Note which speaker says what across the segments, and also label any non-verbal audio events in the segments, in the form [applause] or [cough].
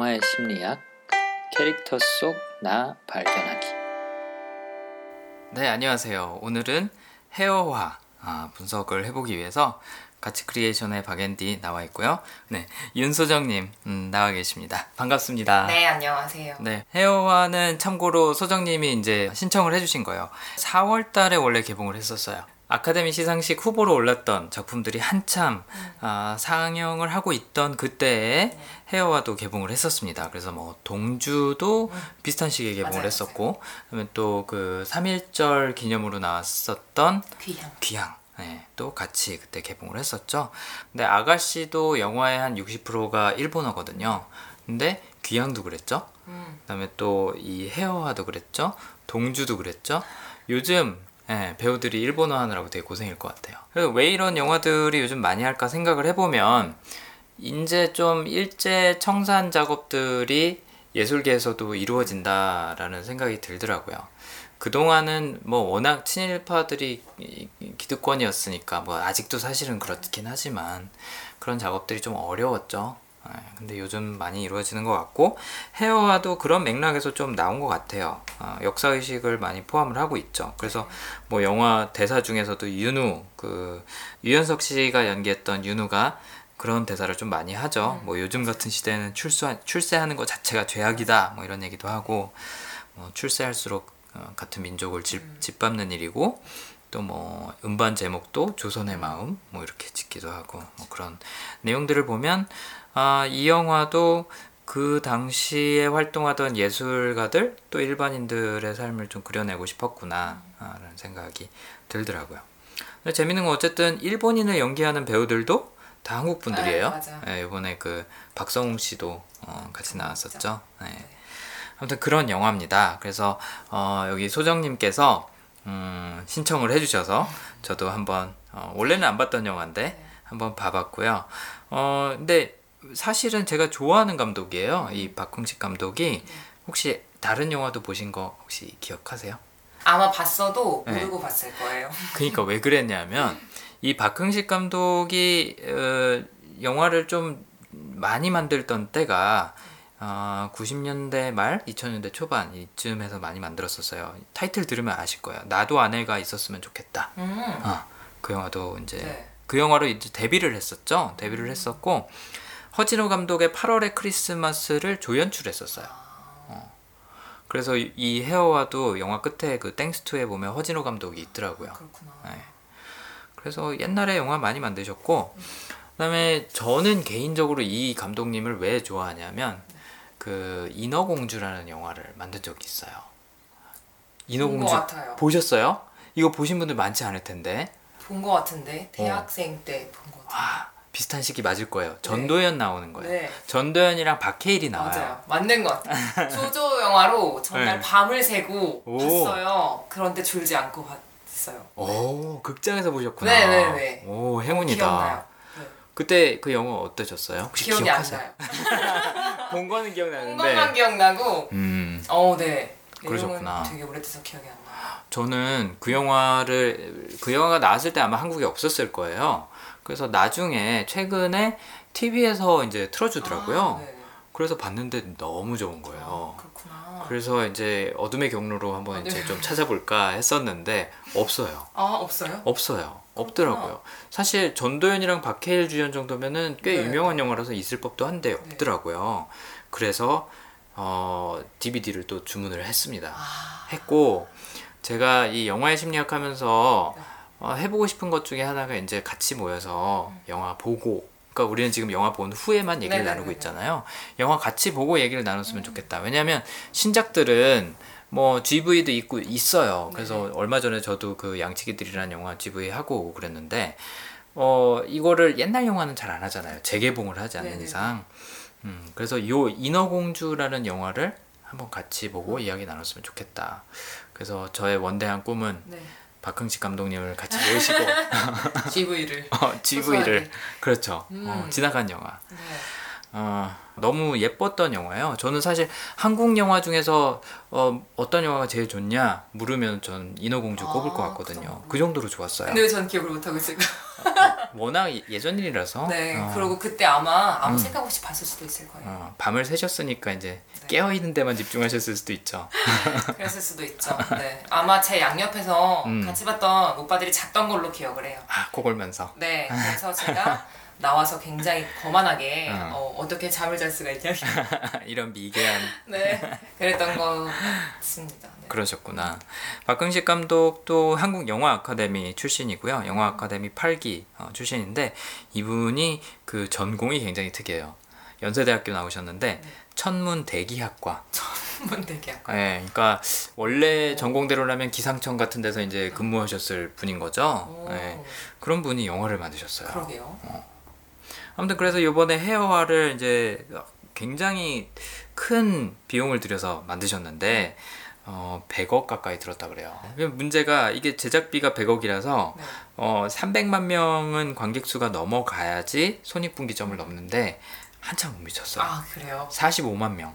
Speaker 1: 영화의 심리학 캐릭터 속 나 발견하기
Speaker 2: 네, 안녕하세요. 오늘은 해어화 아, 분석을 해보기 위해서 가치 크리에이션의 박앤디 나와 있고요. 네, 윤소정님 음, 나와 계십니다. 반갑습니다.
Speaker 3: 네, 안녕하세요.
Speaker 2: 네, 해어화는 참고로 소정님이 이제 신청을 해주신 거예요. 4월 달에 원래 개봉을 했었어요. 아카데미 시상식 후보로 올랐던 작품들이 한참 아, 상영을 하고 있던 그때에 헤어와도 개봉을 했었습니다. 그래서 뭐 동주도 비슷한 시기에 개봉을
Speaker 3: 맞아요,
Speaker 2: 했었고, 그다음에 또 그 3.1절 기념으로 나왔었던
Speaker 3: 귀향.
Speaker 2: 귀향. 네, 또 같이 그때 개봉을 했었죠. 근데 아가씨도 영화의 한 60%가 일본어거든요. 근데 귀향도 그랬죠.
Speaker 3: 음.
Speaker 2: 그다음에 또 이 헤어화도 그랬죠. 동주도 그랬죠. 요즘 예, 배우들이 일본어 하느라고 되게 고생일 것 같아요. 그래서 왜 이런 영화들이 요즘 많이 할까 생각을 해보면 이제 좀 일제 청산 작업들이 예술계에서도 이루어진다라는 생각이 들더라고요. 그동안은 뭐 워낙 친일파들이 기득권이었으니까 뭐 아직도 사실은 그렇긴 하지만 그런 작업들이 좀 어려웠죠. 예, 근데 요즘 많이 이루어지는 것 같고 헤어와도 그런 맥락에서 좀 나온 것 같아요. 어, 역사 의식을 많이 포함을 하고 있죠. 그래서 뭐 영화 대사 중에서도 윤우 그 유연석 씨가 연기했던 윤우가 그런 대사를 좀 많이 하죠. 뭐 요즘 같은 시대에는 출소 출세하는 것 자체가 죄악이다. 뭐 이런 얘기도 하고 뭐 출세할수록 어, 같은 민족을 집, 짓밟는 일이고 또뭐 음반 제목도 조선의 마음 뭐 이렇게 짓기도 하고 뭐 그런 내용들을 보면 아, 이 영화도 그 당시에 활동하던 예술가들 또 일반인들의 삶을 좀 그려내고 싶었구나 아, 라는 생각이 들더라고요. 근데 재밌는 건 어쨌든 일본인을 연기하는 배우들도 다 한국 분들이에요.
Speaker 3: 네,
Speaker 2: 이번에 그 박성웅 씨도 어, 같이 나왔었죠. 네. 아무튼 그런 영화입니다. 그래서 어, 여기 소정님께서 음, 신청을 해주셔서 저도 한번 어, 원래는 안 봤던 영화인데 한번 봐봤고요. 어, 근데 사실은 제가 좋아하는 감독이에요. 이 박흥식 감독이 혹시 다른 영화도 보신 거 혹시 기억하세요?
Speaker 3: 아마 봤어도
Speaker 2: 네.
Speaker 3: 모르고 봤을 거예요. [laughs]
Speaker 2: 그러니까 왜 그랬냐면 이 박흥식 감독이 어, 영화를 좀 많이 만들던 때가 어, 90년대 말 2000년대 초반 이쯤에서 많이 만들었었어요. 타이틀 들으면 아실 거예요. 나도 아내가 있었으면 좋겠다.
Speaker 3: 음.
Speaker 2: 어, 그 영화도 이제
Speaker 3: 네.
Speaker 2: 그 영화로 이제 데뷔를 했었죠. 데뷔를 했었고 허진호 감독의 8월의 크리스마스를 조연출했었어요. 어. 그래서 이- 이 헤어와도 영화 끝에 그 땡스투에 보면 허진호 감독이 있더라고요.
Speaker 3: 그렇구나.
Speaker 2: 네. 그래서 옛날에 영화 많이 만드셨고 그다음에 저는 개인적으로 이 감독님을 왜 좋아하냐면 그 인어공주라는 영화를 만든 적이 있어요.
Speaker 3: 본
Speaker 2: 인어공주. 보셨어요? 이거 보신 분들 많지 않을 텐데
Speaker 3: 본 것 같은데 대학생 때본 것 같아요.
Speaker 2: 와 비슷한 시기 맞을 거예요. 전도연 나오는 거예요.
Speaker 3: 네.
Speaker 2: 전도연이랑 박해일이 나와요.
Speaker 3: 맞아요. 맞는 것 같아요. [laughs] 조조 영화로 전날
Speaker 2: 네.
Speaker 3: 밤을 새고
Speaker 2: 오.
Speaker 3: 봤어요. 그런데 졸지 않고 봤어요.
Speaker 2: 오 극장에서 보셨구나.
Speaker 3: 네네네.
Speaker 2: 오 행운이다.
Speaker 3: 기억나요. 네.
Speaker 2: 그때 그 영화 어떠셨어요? 혹시
Speaker 3: 기억이
Speaker 2: 기억하세요?
Speaker 3: 안 나요. [laughs]
Speaker 2: 본 거는 기억나는데.
Speaker 3: 공간만 기억나고
Speaker 2: 음.
Speaker 3: 어, 네.
Speaker 2: 그러셨구나.
Speaker 3: 되게 오래돼서 기억이 안 나요.
Speaker 2: 저는 그 영화를 그 영화가 나왔을 때 아마 한국에 없었을 거예요. 그래서 나중에 최근에 TV에서 이제 틀어주더라고요.
Speaker 3: 아, 네.
Speaker 2: 그래서 봤는데 너무 좋은 거예요.
Speaker 3: 그렇구나.
Speaker 2: 그래서 이제 어둠의 경로로 한번
Speaker 3: 아, 네.
Speaker 2: 이제 좀 찾아볼까 했었는데 없어요.
Speaker 3: 아 없어요?
Speaker 2: 없어요. 없더라고요. 사실 전도연이랑 박해일 주연 정도면은 꽤
Speaker 3: 네.
Speaker 2: 유명한 영화라서 있을 법도 한데
Speaker 3: 네.
Speaker 2: 없더라고요. 그래서 어, DVD를 또 주문을 했습니다.
Speaker 3: 아,
Speaker 2: 했고 제가 이 영화의 심리학 하면서
Speaker 3: 네.
Speaker 2: 어, 해보고 싶은 것 중에 하나가 이제 같이 모여서
Speaker 3: 음.
Speaker 2: 영화 보고 그러니까 우리는 지금 영화 본 후에만 얘기를
Speaker 3: 네네네네.
Speaker 2: 나누고 있잖아요. 영화 같이 보고 얘기를 나눴으면 좋겠다. 왜냐하면 신작들은 뭐 GV도 있고 있어요. 그래서
Speaker 3: 네네.
Speaker 2: 얼마 전에 저도 그 양치기들이라는 영화 GV 하고 그랬는데 어 이거를 옛날 영화는 잘 안 하잖아요. 재개봉을 하지 않는
Speaker 3: 네네네.
Speaker 2: 이상. 음, 그래서 요 인어공주라는 영화를 한번 같이 보고 이야기 나눴으면 좋겠다. 그래서 저의 원대한 꿈은
Speaker 3: 네.
Speaker 2: 박흥식 감독님을 같이 모시고 [laughs]
Speaker 3: GV를. [laughs]
Speaker 2: 어, GV를. 그렇죠. 어,
Speaker 3: 음.
Speaker 2: 지나간 영화.
Speaker 3: 네.
Speaker 2: 어, 너무 예뻤던 영화예요. 저는 사실 한국 영화 중에서 어, 어떤 영화가 제일 좋냐 물으면 전 인어공주
Speaker 3: 아,
Speaker 2: 꼽을
Speaker 3: 것그
Speaker 2: 같거든요.
Speaker 3: 정도로.
Speaker 2: 그 정도로 좋았어요.
Speaker 3: 근데 왜전 기억을 못 하고 있을까?
Speaker 2: 워낙 예전 일이라서
Speaker 3: 네.
Speaker 2: 어,
Speaker 3: 그리고 그때 아마 아무
Speaker 2: 음.
Speaker 3: 생각 없이 봤을 수도 있을 거예요.
Speaker 2: 어, 밤을 새셨으니까 이제
Speaker 3: 네.
Speaker 2: 깨어 있는 데만 집중하셨을 수도 있죠. [laughs]
Speaker 3: 그랬을 수도 있죠. 네. 아마 제 양옆에서
Speaker 2: 음.
Speaker 3: 같이 봤던 오빠들이 잤던 걸로 기억을 해요.
Speaker 2: 아, 코골면서.
Speaker 3: 네. 그래서 제가 나와서 굉장히 거만하게
Speaker 2: 어.
Speaker 3: 어, 어떻게 잠을 잘 수가 있냐. [laughs]
Speaker 2: 이런 미개한
Speaker 3: 네. 그랬던 것 같습니다. 네.
Speaker 2: 그러셨구나. 박흥식 감독도 한국 영화 아카데미 출신이고요. 영화 아카데미 8기 어, 출신인데 이분이 그 전공이 굉장히 특이해요. 연세대학교 나오셨는데 천문 대기학과.
Speaker 3: 한번 되게 약간.
Speaker 2: 예, 그러니까 원래 전공대로라면 기상청 같은 데서 이제 근무하셨을 분인 거죠.
Speaker 3: 오,
Speaker 2: 예, 그런 분이 영화를 만드셨어요.
Speaker 3: 그러게요.
Speaker 2: 아무튼 그래서 이번에 헤어화를 이제 굉장히 큰 비용을 들여서 만드셨는데 어, 100억 가까이 들었다 그래요. 문제가 이게 제작비가 100억이라서
Speaker 3: 네.
Speaker 2: 어, 300만 명은 관객 수가 넘어가야지 손익분기점을 넘는데 한참 못 미쳤어요.
Speaker 3: 아 그래요?
Speaker 2: 45만 명.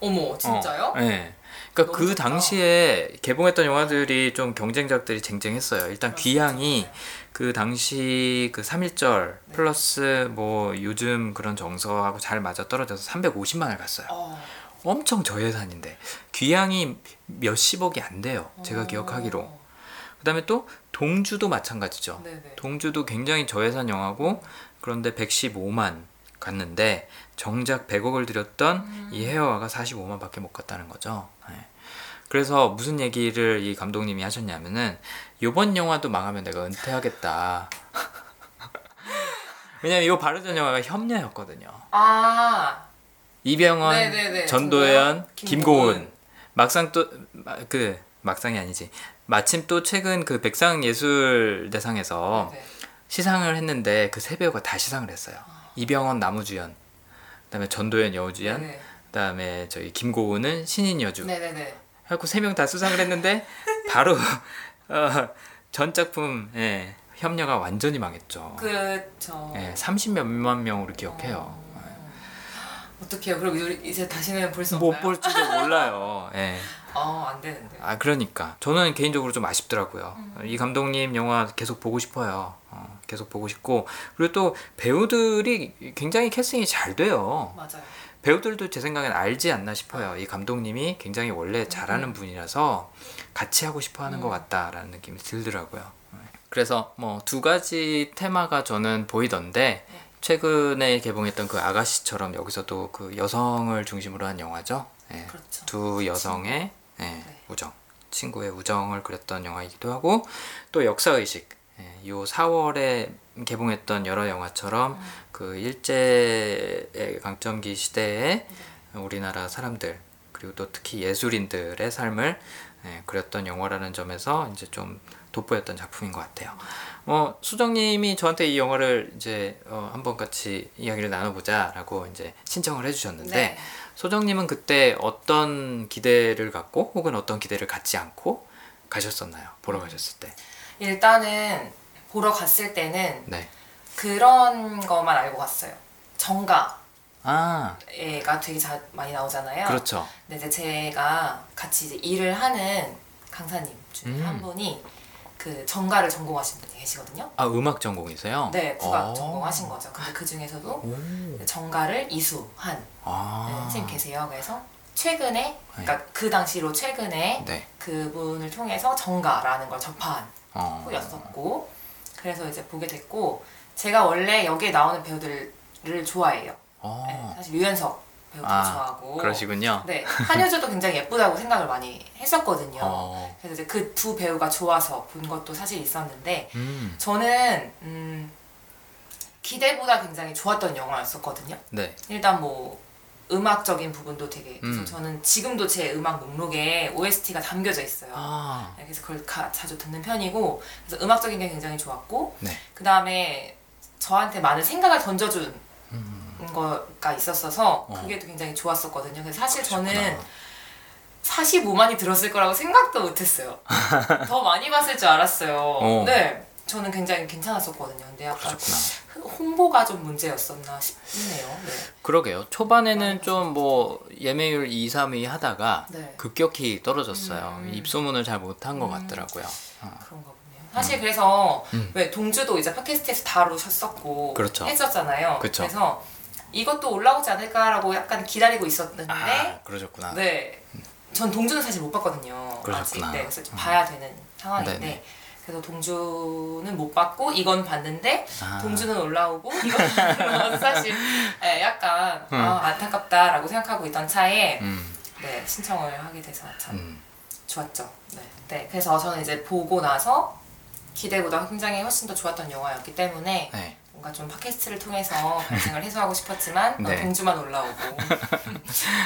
Speaker 3: 어머 진짜요?
Speaker 2: 어, 네. 그러니까 그
Speaker 3: 좋다.
Speaker 2: 당시에 개봉했던 영화들이 좀 경쟁작들이 쟁쟁했어요. 일단 귀향이. 그 당시 그 3.1절
Speaker 3: 네.
Speaker 2: 플러스 뭐 요즘 그런 정서하고 잘 맞아 떨어져서 350만을 갔어요.
Speaker 3: 어,
Speaker 2: 엄청 저예산인데 귀향이 몇십억이 안 돼요. 제가
Speaker 3: 어.
Speaker 2: 기억하기로. 그다음에 또 동주도 마찬가지죠.
Speaker 3: 네네.
Speaker 2: 동주도 굉장히 저예산 영화고 그런데 115만 갔는데 정작 100억을 들였던
Speaker 3: 음.
Speaker 2: 이 헤어화가 45만밖에 못 갔다는 거죠. 네. 그래서 무슨 얘기를 이 감독님이 하셨냐면은 이번 영화도 망하면 내가 은퇴하겠다. [laughs] 왜냐면 이거 바로 전 영화가 협녀였거든요.
Speaker 3: 아
Speaker 2: 이병헌,
Speaker 3: 네네네.
Speaker 2: 전도연,
Speaker 3: 전도연,
Speaker 2: 김고은.
Speaker 3: 김고은.
Speaker 2: 막상 또 그 막상이 아니지. 마침 또 최근 그 백상 예술 대상에서
Speaker 3: 네.
Speaker 2: 시상을 했는데 그 세 배우가 다 시상을 했어요. 이병헌 남우주연, 그다음에 전도연 여우주연,
Speaker 3: 네네.
Speaker 2: 그다음에 저희 김고은은 신인 여주.
Speaker 3: 네네네.
Speaker 2: 하고 세 명 다 수상을 했는데 [laughs] 바로 어, 전 작품 예, 협녀가 완전히 망했죠.
Speaker 3: 그저
Speaker 2: 예, 30몇만 명으로 기억해요.
Speaker 3: 어떡해요? 그럼 이제 다시는
Speaker 2: 볼수못
Speaker 3: 없나요?
Speaker 2: 볼지도 몰라요. [laughs] 예.
Speaker 3: 어, 안 되는데.
Speaker 2: 아 그러니까 저는 개인적으로 좀 아쉽더라고요.
Speaker 3: 음.
Speaker 2: 이 감독님 영화 계속 보고 싶어요. 어, 계속 보고 싶고 그리고 또 배우들이 굉장히 캐스팅이 잘 돼요.
Speaker 3: 맞아요.
Speaker 2: 배우들도 제 생각엔 알지 않나 싶어요. 이 감독님이 굉장히 원래 잘하는 분이라서 같이 하고 싶어 하는 것 같다라는 느낌이 들더라고요. 그래서 뭐 두 가지 테마가 저는 보이던데
Speaker 3: 네.
Speaker 2: 최근에 개봉했던 그 아가씨처럼 여기서도 그 여성을 중심으로 한 영화죠. 예.
Speaker 3: 그렇죠.
Speaker 2: 두 여성의 예,
Speaker 3: 네.
Speaker 2: 우정, 친구의 우정을 그렸던 영화이기도 하고 또 역사 의식. 예, 요 4월에 개봉했던 여러 영화처럼
Speaker 3: 음.
Speaker 2: 그 일제의 강점기 시대에
Speaker 3: 네.
Speaker 2: 우리나라 사람들 그리고 또 특히 예술인들의 삶을 예, 그렸던 영화라는 점에서 이제 좀 돋보였던 작품인 것 같아요. 뭐 수정님이 저한테 이 영화를 이제 어, 한번 같이 이야기를 나눠보자라고 이제 신청을 해주셨는데
Speaker 3: 네.
Speaker 2: 소정님은 그때 어떤 기대를 갖고 혹은 어떤 기대를 갖지 않고 가셨었나요? 보러 가셨을 때.
Speaker 3: 일단은 보러 갔을 때는
Speaker 2: 네.
Speaker 3: 그런 것만 알고 갔어요. 정가가
Speaker 2: 아,
Speaker 3: 되게 자, 많이 나오잖아요.
Speaker 2: 그렇죠.
Speaker 3: 근데 이제 제가 같이 이제 일을 하는 강사님 중에
Speaker 2: 음.
Speaker 3: 한 분이 그 정가를 전공하신 분이 계시거든요.
Speaker 2: 아, 음악 전공이세요?
Speaker 3: 네, 국악
Speaker 2: 어.
Speaker 3: 전공하신 거죠. 근데 그 중에서도
Speaker 2: 오.
Speaker 3: 정가를 이수한 네,
Speaker 2: 아.
Speaker 3: 선생님 계세요. 그래서 최근에, 그러니까 그 당시로 최근에
Speaker 2: 네.
Speaker 3: 그분을 통해서 정가라는 걸 접한
Speaker 2: 어.
Speaker 3: 후였었고 그래서 이제 보게 됐고 제가 원래 여기에 나오는 배우들을 좋아해요.
Speaker 2: 어.
Speaker 3: 네, 사실 유연석 배우도
Speaker 2: 아,
Speaker 3: 좋아하고
Speaker 2: 그러시군요.
Speaker 3: 네 [laughs] 한효주도 굉장히 예쁘다고 생각을 많이 했었거든요.
Speaker 2: 어.
Speaker 3: 그래서 이제 그 두 배우가 좋아서 본 것도 사실 있었는데
Speaker 2: 음.
Speaker 3: 저는 음, 기대보다 굉장히 좋았던 영화였었거든요.
Speaker 2: 네.
Speaker 3: 일단 뭐 음악적인 부분도 되게 그래서
Speaker 2: 음.
Speaker 3: 저는 지금도 제 음악 목록에 OST가 담겨져 있어요.
Speaker 2: 아.
Speaker 3: 네, 그래서 그걸 가- 자주 듣는 편이고 그래서 음악적인 게 굉장히 좋았고
Speaker 2: 네.
Speaker 3: 그 다음에 저한테 많은 생각을 던져준
Speaker 2: 음.
Speaker 3: 거가 있었어서
Speaker 2: 어.
Speaker 3: 그게 또 굉장히 좋았었거든요. 그래서 사실 저는
Speaker 2: 그러셨구나.
Speaker 3: 45만이 들었을 거라고 생각도 못했어요. [laughs] 더 많이 봤을 줄 알았어요.
Speaker 2: 어.
Speaker 3: 네, 저는 굉장히 괜찮았었거든요. 근데 약간
Speaker 2: 그러셨구나.
Speaker 3: 홍보가 좀 문제였었나 싶네요. 네.
Speaker 2: 그러게요. 초반에는 좀 뭐 예매율 2, 3위 하다가
Speaker 3: 네.
Speaker 2: 급격히 떨어졌어요.
Speaker 3: 음.
Speaker 2: 입소문을 잘 못한 것
Speaker 3: 음.
Speaker 2: 같더라고요. 어.
Speaker 3: 그런가 보네요. 사실 그래서
Speaker 2: 음.
Speaker 3: 왜 동주도 이제 팟캐스트에서 다루셨었고
Speaker 2: 그렇죠.
Speaker 3: 했었잖아요.
Speaker 2: 그쵸.
Speaker 3: 래서 이것도 올라오지 않을까라고 약간 기다리고 있었는데
Speaker 2: 아 그러셨구나.
Speaker 3: 네. 전 동주는 사실 못 봤거든요.
Speaker 2: 그러셨구나.
Speaker 3: 아직. 네, 그래서 좀
Speaker 2: 음.
Speaker 3: 봐야 되는 상황인데. 그래서 동주는 못 봤고 이건 봤는데
Speaker 2: 아.
Speaker 3: 동주는 올라오고 이건 [laughs] 사실 네, 약간
Speaker 2: 음.
Speaker 3: 아, 안타깝다라고 생각하고 있던 차에
Speaker 2: 음,
Speaker 3: 네, 신청을 하게 돼서 참
Speaker 2: 음.
Speaker 3: 좋았죠. 네. 네. 그래서 저는 이제 보고 나서 기대보다 굉장히 훨씬 더 좋았던 영화였기 때문에
Speaker 2: 네.
Speaker 3: 뭔가 좀 팟캐스트를 통해서 갈증을 해소하고 싶었지만 어,
Speaker 2: 네.
Speaker 3: 동주만 올라오고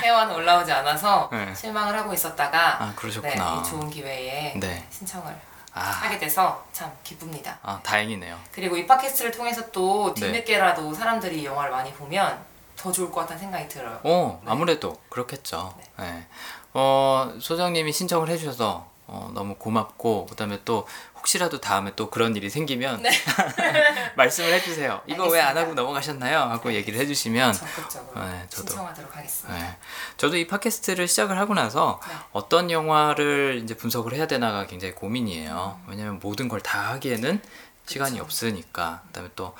Speaker 3: 해와는 올라오지 않아서
Speaker 2: 네.
Speaker 3: 실망을 하고 있었다가
Speaker 2: 아
Speaker 3: 네,
Speaker 2: 그러셨구나.
Speaker 3: 이 좋은 기회에
Speaker 2: 네.
Speaker 3: 신청을
Speaker 2: 아,
Speaker 3: 하게 돼서 참 기쁩니다.
Speaker 2: 아 다행이네요.
Speaker 3: 그리고 이 팟캐스트를 통해서 또
Speaker 2: 네.
Speaker 3: 뒤늦게라도 사람들이 이 영화를 많이 보면 더 좋을 것 같다는 생각이 들어요.
Speaker 2: 어
Speaker 3: 네.
Speaker 2: 아무래도 그렇겠죠. 네. 어 소장님이 신청을 해주셔서 어, 너무 고맙고 그다음에 또 혹시라도 다음에 또 그런 일이 생기면
Speaker 3: 네. [laughs]
Speaker 2: 말씀을 해주세요. 이거 왜 안. 하고 넘어가셨나요? 하고 얘기를 해주시면
Speaker 3: 적극적으로
Speaker 2: 네, 저도.
Speaker 3: 신청하도록 하겠습니다.
Speaker 2: 네. 저도 이 팟캐스트를 시작을 하고 나서
Speaker 3: 네.
Speaker 2: 어떤 영화를 이제 분석을 해야 되나가 굉장히 고민이에요. 왜냐면 모든 걸 다 하기에는 시간이
Speaker 3: 그쵸.
Speaker 2: 없으니까. 그다음에 또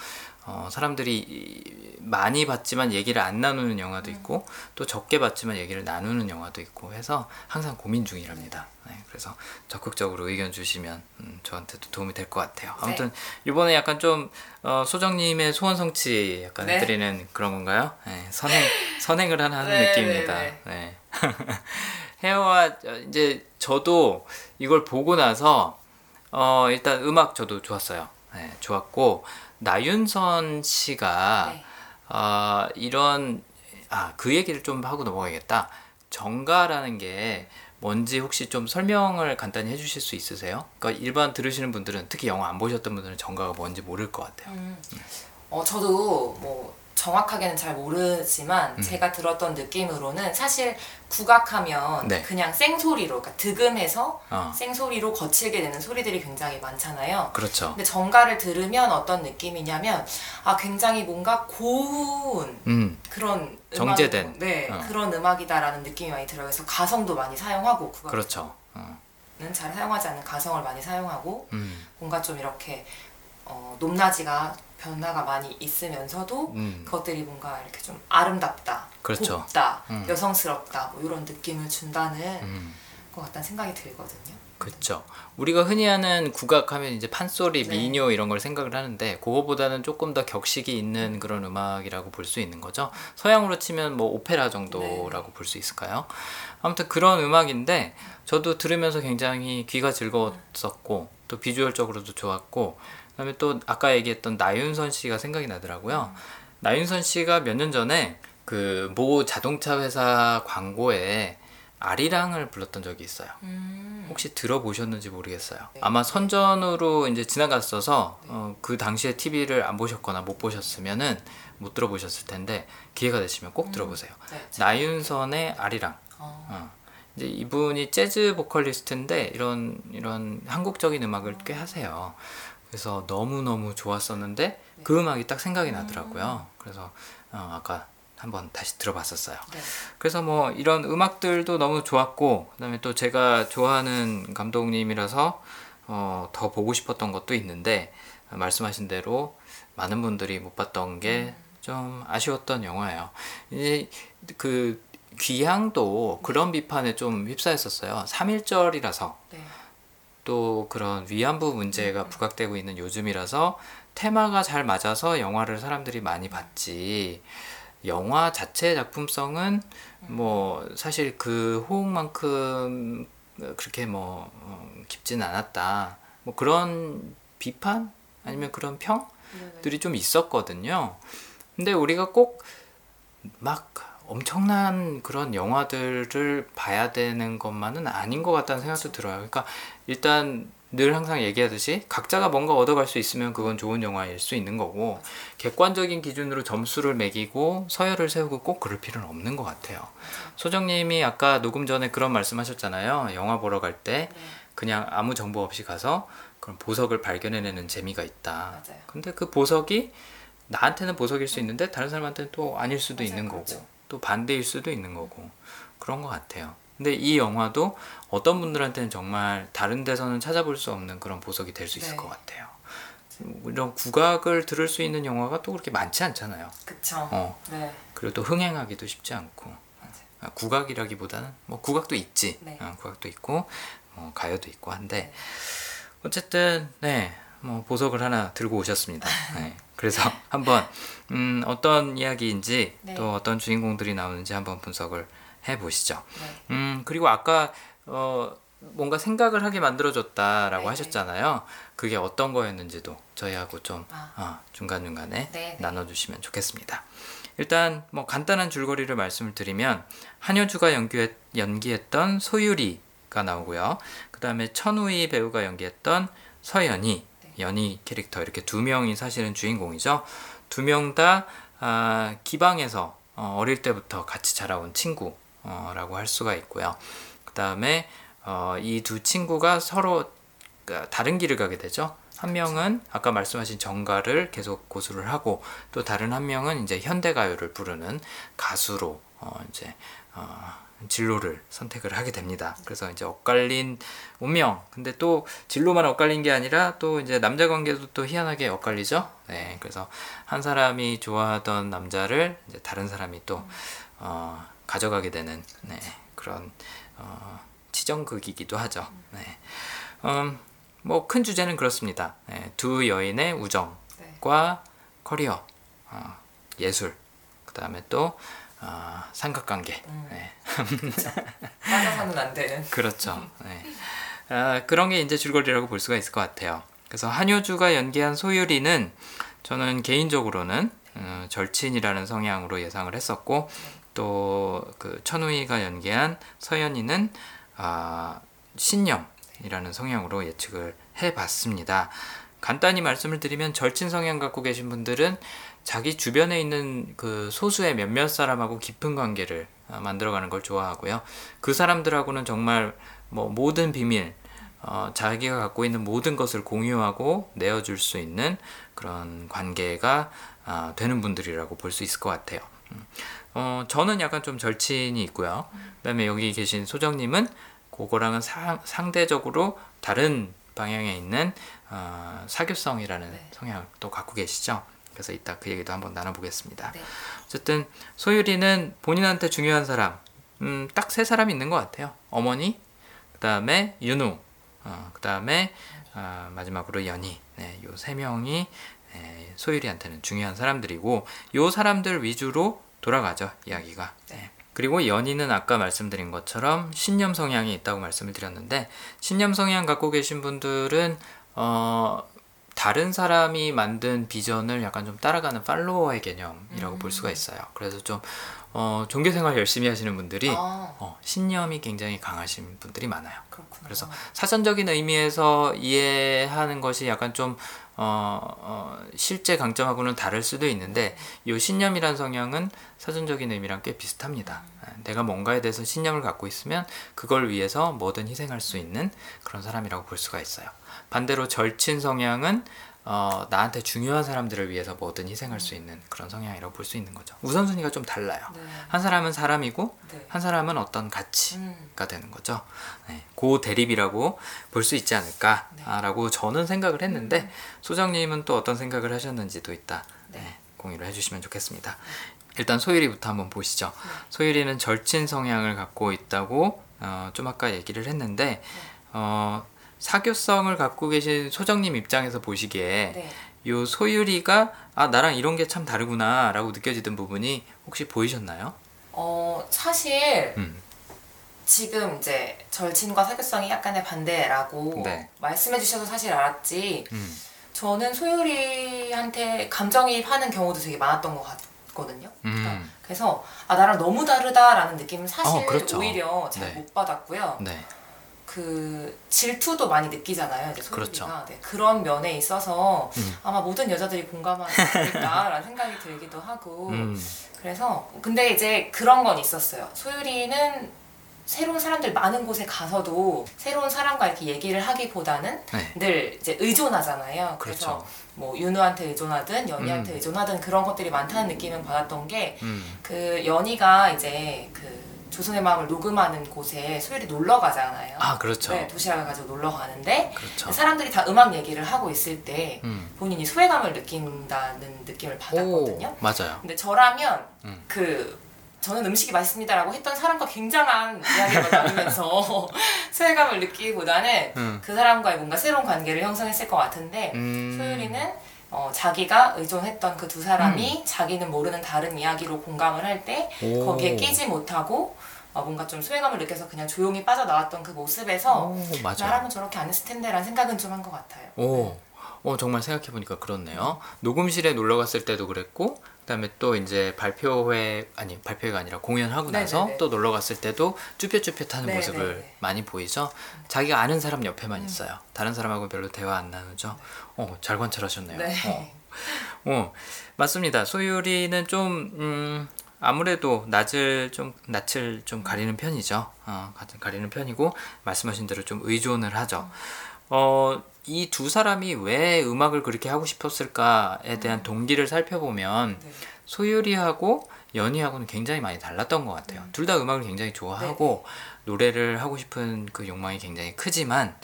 Speaker 2: 어, 사람들이 이- 많이 봤지만 얘기를 안 나누는 영화도 있고 또 적게 봤지만 얘기를 나누는 영화도 있고 해서 항상 고민 중이랍니다. 네, 그래서 적극적으로 의견 주시면 음, 저한테도 도움이 될 것 같아요. 아무튼 이번에 약간 좀 어, 소정님의 소원 성취 약간
Speaker 3: 네.
Speaker 2: 해드리는 그런 건가요? 네, 선행 선행을 하는 [laughs]
Speaker 3: 네,
Speaker 2: 느낌입니다.
Speaker 3: 네,
Speaker 2: 네. [laughs] 헤어와 이제 저도 이걸 보고 나서 어 일단 음악 저도 좋았어요. 네, 좋았고 나윤선 씨가
Speaker 3: 네.
Speaker 2: 아 이런 아 그 얘기를 좀 하고 넘어가야겠다. 정가라는 게 뭔지 혹시 좀 설명을 간단히 해주실 수 있으세요? 그러니까 일반 들으시는 분들은 특히 영화 안 보셨던 분들은 정가가 뭔지 모를 것 같아요.
Speaker 3: 음. 어, 저도 뭐 정확하게는 잘 모르지만
Speaker 2: 음.
Speaker 3: 제가 들었던 느낌으로는 사실 국악하면
Speaker 2: 네.
Speaker 3: 그냥 생소리로 그러니까 득음해서
Speaker 2: 어,
Speaker 3: 생소리로 거칠게 되는 소리들이 굉장히 많잖아요.
Speaker 2: 그렇죠.
Speaker 3: 근데 정가를 들으면 어떤 느낌이냐면 아 굉장히 뭔가 고운
Speaker 2: 음,
Speaker 3: 그런
Speaker 2: 정제된.
Speaker 3: 음악, 네
Speaker 2: 어.
Speaker 3: 그런 음악이다라는 느낌이 많이 들어요. 그래서 가성도 많이 사용하고
Speaker 2: 그렇죠. 어,
Speaker 3: 잘 사용하지 않는 가성을 많이 사용하고
Speaker 2: 음,
Speaker 3: 뭔가 좀 이렇게 어, 높낮이가 변화가 많이 있으면서도
Speaker 2: 음,
Speaker 3: 그것들이 뭔가 이렇게 좀 아름답다,
Speaker 2: 그렇죠.
Speaker 3: 곱다,
Speaker 2: 음.
Speaker 3: 여성스럽다 뭐 이런 느낌을 준다는
Speaker 2: 음.
Speaker 3: 것 같다는 생각이 들거든요.
Speaker 2: 그렇죠. 우리가 흔히 하는 국악하면 이제 판소리,
Speaker 3: 네.
Speaker 2: 민요 이런 걸 생각을 하는데 그거보다는 조금 더 격식이 있는 그런 음악이라고 볼 수 있는 거죠. 서양으로 치면 뭐 오페라 정도라고
Speaker 3: 네.
Speaker 2: 볼수 있을까요? 아무튼 그런 음악인데 저도 들으면서 굉장히 귀가 즐거웠었고 또 비주얼적으로도 좋았고 그다음에 또 아까 얘기했던 나윤선 씨가 생각이 나더라고요. 나윤선 씨가 몇 년 전에 그 모 자동차 회사 광고에 아리랑을 불렀던 적이 있어요.
Speaker 3: 음.
Speaker 2: 혹시 들어보셨는지 모르겠어요.
Speaker 3: 네.
Speaker 2: 아마 선전으로 이제 지나갔어서 어, 그 당시에 TV를 안 보셨거나 못 보셨으면은 못 들어보셨을 텐데 기회가 되시면 꼭 들어보세요.
Speaker 3: 네.
Speaker 2: 나윤선의 아리랑.
Speaker 3: 어.
Speaker 2: 어. 이제 이분이 재즈 보컬리스트인데 이런 이런 한국적인 음악을 꽤 하세요. 그래서 너무 너무 좋았었는데 그 음악이 딱 생각이 나더라고요. 그래서 어, 아까 한번 다시 들어봤었어요.
Speaker 3: 네.
Speaker 2: 그래서 뭐 이런 음악들도 너무 좋았고 그다음에 또 제가 좋아하는 감독님이라서 어, 더 보고 싶었던 것도 있는데 어, 말씀하신 대로 많은 분들이 못 봤던 게 좀 아쉬웠던 영화예요. 이제 그 귀향도 그런 비판에 좀 휩싸였었어요. 3.1절이라서
Speaker 3: 네.
Speaker 2: 또 그런 위안부 문제가 부각되고 있는 요즘이라서 테마가 잘 맞아서 영화를 사람들이 많이 봤지. 영화 자체의 작품성은 뭐 사실 그 호응만큼 그렇게 뭐 어, 깊지는 않았다. 뭐 그런 비판 아니면 그런 평들이 좀 있었거든요. 근데 우리가 꼭 막 엄청난 그런 영화들을 봐야 되는 것만은 아닌 것 같다는 생각도 들어요. 그러니까 일단 늘 항상 얘기하듯이 각자가 뭔가 얻어갈 수 있으면 그건 좋은 영화일 수 있는 거고 객관적인 기준으로 점수를 매기고 서열을 세우고 꼭 그럴 필요는 없는 것 같아요. 소정님이 아까 녹음 전에 그런 말씀하셨잖아요. 영화 보러 갈때
Speaker 3: 네.
Speaker 2: 그냥 아무 정보 없이 가서 그런 보석을 발견해내는 재미가 있다.
Speaker 3: 맞아요.
Speaker 2: 근데 그 보석이 나한테는 보석일 수 있는데 다른 사람한테는 또 아닐 수도
Speaker 3: 맞아요,
Speaker 2: 있는
Speaker 3: 그렇죠.
Speaker 2: 거고 또 반대일 수도 있는 거고 그런 것 같아요. 근데 이 영화도 어떤 분들한테는 정말 다른 데서는 찾아볼 수 없는 그런 보석이 될 수 있을
Speaker 3: 네.
Speaker 2: 것 같아요. 이런 국악을 들을 수 있는 영화가 또 그렇게 많지 않잖아요.
Speaker 3: 그쵸.
Speaker 2: 어,
Speaker 3: 네.
Speaker 2: 그리고 또 흥행하기도 쉽지 않고 아, 국악이라기보다는 뭐 국악도 있지,
Speaker 3: 네.
Speaker 2: 어, 국악도 있고 뭐 가요도 있고 한데 어쨌든 네, 뭐 보석을 하나 들고 오셨습니다. 네, 그래서 [laughs] 한번 음, 어떤 이야기인지
Speaker 3: 네.
Speaker 2: 또 어떤 주인공들이 나오는지 한번 분석을 해 보시죠.
Speaker 3: 네.
Speaker 2: 음 그리고 아까 어 뭔가 생각을 하게 만들어줬다라고
Speaker 3: 네네.
Speaker 2: 하셨잖아요. 그게 어떤 거였는지도 저희하고 좀
Speaker 3: 아.
Speaker 2: 어, 중간 중간에
Speaker 3: 네네.
Speaker 2: 나눠주시면 좋겠습니다. 일단 뭐 간단한 줄거리를 말씀을 드리면 한효주가 연기했, 연기했던 소유리가 나오고요. 그 다음에 천우희 배우가 연기했던 서연이
Speaker 3: 네.
Speaker 2: 연희 캐릭터 이렇게 두 명이 사실은 주인공이죠. 두 명 다 아, 기방에서 어, 어릴 때부터 같이 자라온 친구라고 할 수가 있고요. 그 다음에 어, 이 두 친구가 서로 그 다른 길을 가게 되죠. 한 명은 아까 말씀하신 정가를 계속 고수를 하고 또 다른 한 명은 이제 현대 가요를 부르는 가수로 어, 이제 어, 진로를 선택을 하게 됩니다. 그래서 이제 엇갈린 운명. 근데 또 진로만 엇갈린 게 아니라 또 이제 남자 관계도 또 희한하게 엇갈리죠. 네, 그래서 한 사람이 좋아하던 남자를 이제 다른 사람이 또 어, 가져가게 되는 네, 그런 어, 치정극이기도 하죠. 네. 음, 뭐큰 주제는 그렇습니다. 네, 두 여인의 우정과
Speaker 3: 네.
Speaker 2: 커리어, 어, 예술, 그 다음에 또 어, 삼각관계.
Speaker 3: 음.
Speaker 2: 네.
Speaker 3: 빠져서는 [laughs] 안 되는.
Speaker 2: 그렇죠. 네. 아, 그런 게 이제 줄거리라고 볼 수가 있을 것 같아요. 그래서 한효주가 연기한 소유리는 저는 개인적으로는 어, 절친이라는 성향으로 예상을 했었고 또 그 천우희가 연기한 서연이는 아, 신념이라는 성향으로 예측을 해봤습니다. 간단히 말씀을 드리면 절친 성향 갖고 계신 분들은 자기 주변에 있는 그 소수의 몇몇 사람하고 깊은 관계를 아, 만들어가는 걸 좋아하고요. 그 사람들하고는 정말 뭐 모든 비밀, 어, 자기가 갖고 있는 모든 것을 공유하고 내어줄 수 있는 그런 관계가 아, 되는 분들이라고 볼 수 있을 것 같아요. 음. 어, 저는 약간 좀 절친이 있고요. 그다음에 여기 계신 소정님은 그거랑은 상, 상대적으로 다른 방향에 있는 어, 사교성이라는
Speaker 3: 네.
Speaker 2: 성향을 또 갖고 계시죠. 그래서 이따 그 얘기도 한번 나눠보겠습니다.
Speaker 3: 네.
Speaker 2: 어쨌든 소율이는 본인한테 중요한 사람, 음, 딱 세 사람이 있는 것 같아요. 어머니, 그 다음에 윤우, 어, 그 다음에 아, 마지막으로 연희. 네, 요세 명이 에, 소율이한테는 중요한 사람들이고 요 사람들 위주로 돌아가죠 이야기가. 네. 그리고 연희는 아까 말씀드린 것처럼 신념 성향이 있다고 말씀을 드렸는데 신념 성향 갖고 계신 분들은 어, 다른 사람이 만든 비전을 약간 좀 따라가는 팔로워의 개념이라고 볼 수가 있어요. 그래서 좀 어, 종교 생활 열심히 하시는 분들이
Speaker 3: 아,
Speaker 2: 어, 신념이 굉장히 강하신 분들이 많아요.
Speaker 3: 그렇구나.
Speaker 2: 그래서 사전적인 의미에서 이해하는 것이 약간 좀 어, 어, 실제 강점하고는 다를 수도 있는데 이 신념이란 성향은 사전적인 의미랑 꽤 비슷합니다. 아, 내가 뭔가에 대해서 신념을 갖고 있으면 그걸 위해서 뭐든 희생할 수 있는 그런 사람이라고 볼 수가 있어요. 반대로 절친 성향은 어, 나한테 중요한 사람들을 위해서 뭐든 희생할 수 있는 그런 성향이라고 볼 수 있는 거죠. 우선순위가 좀 달라요.
Speaker 3: 네.
Speaker 2: 한 사람은 사람이고
Speaker 3: 네.
Speaker 2: 한 사람은 어떤 가치,
Speaker 3: 음,
Speaker 2: 가 되는 거죠. 네, 그 대립이라고 볼 수 있지 않을까라고 저는 생각을 했는데 소장님은 또 어떤 생각을 하셨는지도 있다
Speaker 3: 네.
Speaker 2: 네, 공유를 해주시면 좋겠습니다. 일단 소율이부터 한번 보시죠. 소율이는 절친 성향을 갖고 있다고 어, 좀 아까 얘기를 했는데 어, 사교성을 갖고 계신 소장님 입장에서 보시기에
Speaker 3: 네.
Speaker 2: 요 소율이가 아 나랑 이런 게 참 다르구나라고 느껴지던 부분이 혹시 보이셨나요?
Speaker 3: 어, 사실
Speaker 2: 음,
Speaker 3: 지금 이제 절친과 사교성이 약간의 반대라고
Speaker 2: 네.
Speaker 3: 말씀해 주셔서 사실 알았지
Speaker 2: 음,
Speaker 3: 저는 소율이한테 감정이입하는 경우도 되게 많았던 것 같거든요. 그러니까
Speaker 2: 음,
Speaker 3: 그래서 아 나랑 너무 다르다라는 느낌은 사실
Speaker 2: 어, 그렇죠.
Speaker 3: 오히려 잘
Speaker 2: 네.
Speaker 3: 못 받았고요.
Speaker 2: 네,
Speaker 3: 그 질투도 많이 느끼잖아요. 이제 소율이가
Speaker 2: 그렇죠.
Speaker 3: 네, 그런 면에 있어서
Speaker 2: 음.
Speaker 3: 아마 모든 여자들이 공감하지 않을까라는 생각이 들기도 하고 [laughs]
Speaker 2: 음,
Speaker 3: 그래서 근데 이제 그런 건 있었어요. 소율이는 새로운 사람들 많은 곳에 가서도 새로운 사람과 이렇게 얘기를 하기보다는
Speaker 2: 네,
Speaker 3: 늘 이제 의존하잖아요. 그래서
Speaker 2: 그렇죠.
Speaker 3: 뭐 윤우한테 의존하든 연희한테
Speaker 2: 음.
Speaker 3: 의존하든 그런 것들이 많다는 느낌은 받았던 게
Speaker 2: 음,
Speaker 3: 그 연희가 이제 그 조선의 마음을 녹음하는 곳에 소율이 놀러 가잖아요.
Speaker 2: 아 그렇죠.
Speaker 3: 네, 도시락을 가지고 놀러 가는데
Speaker 2: 그렇죠.
Speaker 3: 사람들이 다 음악 얘기를 하고 있을 때
Speaker 2: 음.
Speaker 3: 본인이 소외감을 느낀다는 느낌을 받았거든요.
Speaker 2: 오, 맞아요.
Speaker 3: 근데 저라면
Speaker 2: 음.
Speaker 3: 그 저는 음식이 맛있습니다라고 했던 사람과 굉장한 이야기가 나누면서 [laughs] 소외감을 느끼기보다는
Speaker 2: 음.
Speaker 3: 그 사람과의 뭔가 새로운 관계를 형성했을 것 같은데
Speaker 2: 음.
Speaker 3: 소율이는 어, 자기가 의존했던 그 두 사람이
Speaker 2: 음.
Speaker 3: 자기는 모르는 다른 이야기로 공감을 할때
Speaker 2: 오.
Speaker 3: 거기에 끼지 못하고 어, 뭔가 좀 소외감을 느껴서 그냥 조용히 빠져나왔던 그 모습에서
Speaker 2: 오, 맞아요.
Speaker 3: 나라면 저렇게 안 했을 텐데라는 생각은 좀 한 것 같아요.
Speaker 2: 오, 어, 정말 생각해보니까 그렇네요. 녹음실에 놀러 갔을 때도 그랬고, 그다음에 또 이제 발표회 아니 발표회가 아니라 공연하고 나서
Speaker 3: 네네네.
Speaker 2: 또 놀러 갔을 때도 쭈뼛쭈뼛하는
Speaker 3: 네네네.
Speaker 2: 모습을 많이 보이죠. 자기가 아는 사람 옆에만 있어요. 다른 사람하고 별로 대화 안 나누죠. 어, 잘 관찰하셨네요.
Speaker 3: 네.
Speaker 2: 어. 어, 맞습니다. 소유리는 좀 음, 아무래도 낯을 좀 낯을 좀 가리는 편이죠. 어, 가- 가리는 편이고 말씀하신 대로 좀 의존을 하죠. 어, 이 두 사람이 왜 음악을 그렇게 하고 싶었을까에 대한 동기를 살펴보면
Speaker 3: 네.
Speaker 2: 소유리하고 연희하고는 굉장히 많이 달랐던 것 같아요. 둘 다 음악을 굉장히 좋아하고 노래를 하고 싶은 그 욕망이 굉장히 크지만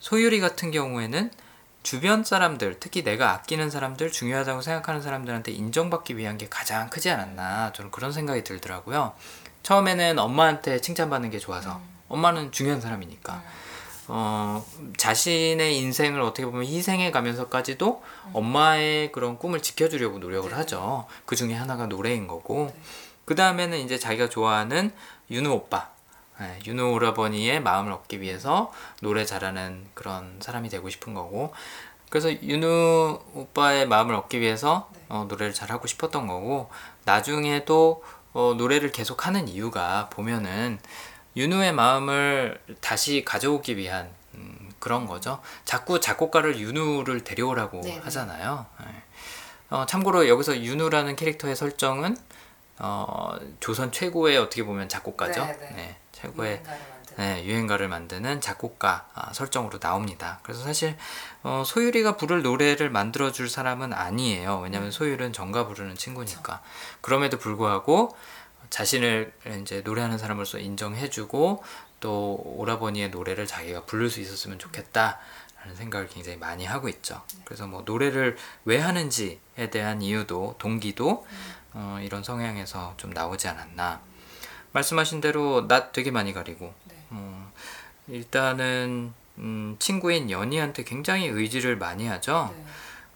Speaker 2: 소유리 같은 경우에는 주변 사람들, 특히 내가 아끼는 사람들, 중요하다고 생각하는 사람들한테 인정받기 위한 게 가장 크지 않았나 저는 그런 생각이 들더라고요. 처음에는 엄마한테 칭찬받는 게 좋아서 엄마는 중요한 사람이니까 어, 자신의 인생을 어떻게 보면 희생해 가면서까지도 엄마의 그런 꿈을 지켜주려고 노력을
Speaker 3: 네.
Speaker 2: 하죠. 그 중에 하나가 노래인 거고. 그 다음에는 이제 자기가 좋아하는 윤우 오빠. 예, 윤우 오라버니의 마음을 얻기 위해서 노래 잘하는 그런 사람이 되고 싶은 거고. 그래서 윤우 오빠의 마음을 얻기 위해서
Speaker 3: 네.
Speaker 2: 어, 노래를 잘 하고 싶었던 거고. 나중에도 어, 노래를 계속 하는 이유가 보면은 윤우의 마음을 다시 가져오기 위한 음, 그런 거죠. 자꾸 작곡가를 윤우를 데려오라고
Speaker 3: 네네.
Speaker 2: 하잖아요. 예. 어, 참고로 여기서 윤우라는 캐릭터의 설정은 어, 조선 최고의 어떻게 보면 작곡가죠.
Speaker 3: 네, 네.
Speaker 2: 네, 최고의
Speaker 3: 유행가를 만드는.
Speaker 2: 네, 유행가를 만드는 작곡가 아, 설정으로 나옵니다. 그래서 사실 어, 소율이가 부를 노래를 만들어 줄 사람은 아니에요. 왜냐하면 소율은 정가 부르는 친구니까. 그럼에도 불구하고 자신을 이제 노래하는 사람으로서 인정해주고 또 오라버니의 노래를 자기가 부를 수 있었으면 좋겠다라는 생각을 굉장히 많이 하고 있죠. 그래서 뭐 노래를 왜 하는지에 대한 이유도 동기도 어, 이런 성향에서 좀 나오지 않았나. 말씀하신 대로 낯 되게 많이 가리고
Speaker 3: 네.
Speaker 2: 어, 일단은 음, 친구인 연희한테 굉장히 의지를 많이 하죠.
Speaker 3: 네.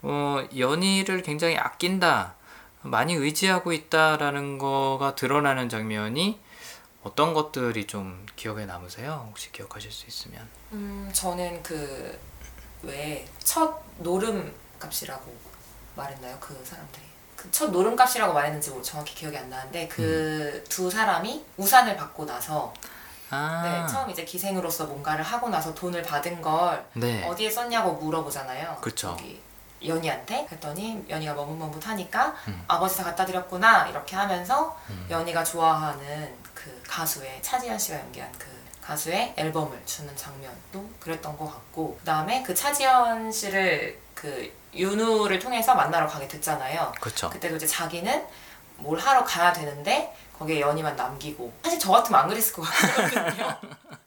Speaker 2: 어, 연희를 굉장히 아낀다, 많이 의지하고 있다라는 거가 드러나는 장면이 어떤 것들이 좀 기억에 남으세요? 혹시 기억하실 수 있으면.
Speaker 3: 음, 저는 그 왜 첫 노름 값이라고 말했나요? 그 사람들이 그 첫 노름 값이라고 말했는지 뭐 정확히 기억이 안 나는데 그
Speaker 2: 음.
Speaker 3: 두 사람이 우산을 받고 나서
Speaker 2: 아,
Speaker 3: 네, 처음 이제 기생으로서 뭔가를 하고 나서 돈을 받은 걸
Speaker 2: 네.
Speaker 3: 어디에 썼냐고 물어보잖아요. 여기 연희한테 그랬더니 연희가 머뭇머뭇하니까
Speaker 2: 음.
Speaker 3: 아버지 다 갖다 드렸구나 이렇게 하면서
Speaker 2: 음.
Speaker 3: 연희가 좋아하는 그 가수의 차지현 씨가 연기한 그 가수의 앨범을 주는 장면도 그랬던 것 같고 그 다음에 그 차지현 씨를 그 윤우를 통해서 만나러 가게 됐잖아요.
Speaker 2: 그렇죠.
Speaker 3: 그때도 이제 자기는 뭘 하러 가야 되는데 거기에 연희만 남기고 사실 저 같으면 안 그랬을 것 같거든요.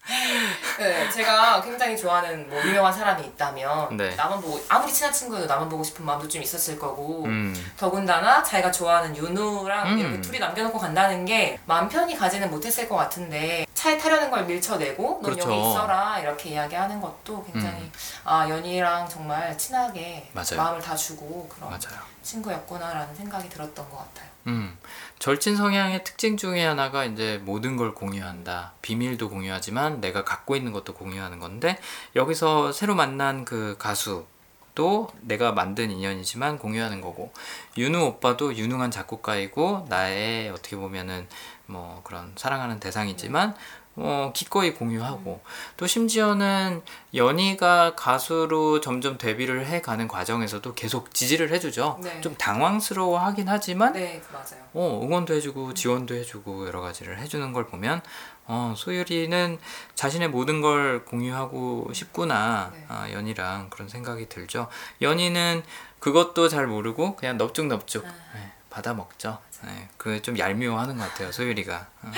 Speaker 3: [laughs] 네, 제가 굉장히 좋아하는 뭐 유명한 사람이 있다면
Speaker 2: 네.
Speaker 3: 나만 보고 아무리 친한 친구여도 나만 보고 싶은 마음도 좀 있었을 거고
Speaker 2: 음,
Speaker 3: 더군다나 자기가 좋아하는 윤우랑
Speaker 2: 음.
Speaker 3: 이렇게 둘이 남겨놓고 간다는 게 마음 편히 가지는 못했을 것 같은데 차에 타려는 걸 밀쳐내고 넌
Speaker 2: 그렇죠.
Speaker 3: 여기 있어라 이렇게 이야기하는 것도 굉장히
Speaker 2: 음.
Speaker 3: 아 연희랑 정말 친하게
Speaker 2: 맞아요.
Speaker 3: 마음을 다 주고 그런
Speaker 2: 맞아요.
Speaker 3: 친구였구나라는 생각이 들었던 것 같아요.
Speaker 2: 음, 절친 성향의 특징 중에 하나가 이제 모든 걸 공유한다. 비밀도 공유하지만 내가 갖고 있는 것도 공유하는 건데 여기서 새로 만난 그 가수도 내가 만든 인연이지만 공유하는 거고 윤우 오빠도 유능한 작곡가이고 나의 어떻게 보면은 뭐 그런 사랑하는 대상이지만 어, 기꺼이 공유하고 또 심지어는 연희가 가수로 점점 데뷔를 해가는 과정에서도 계속 지지를 해주죠.
Speaker 3: 네.
Speaker 2: 좀 당황스러워하긴 하지만
Speaker 3: 네, 맞아요.
Speaker 2: 어, 응원도 해주고 지원도 해주고 여러 가지를 해주는 걸 보면 어, 소율이는 자신의 모든 걸 공유하고 싶구나
Speaker 3: 네.
Speaker 2: 아, 연희랑 그런 생각이 들죠. 연희는 그것도 잘 모르고 그냥 넙죽넙죽
Speaker 3: 아.
Speaker 2: 네, 받아 먹죠. 네, 그게 좀 얄미워하는 것 같아요 소율이가 어,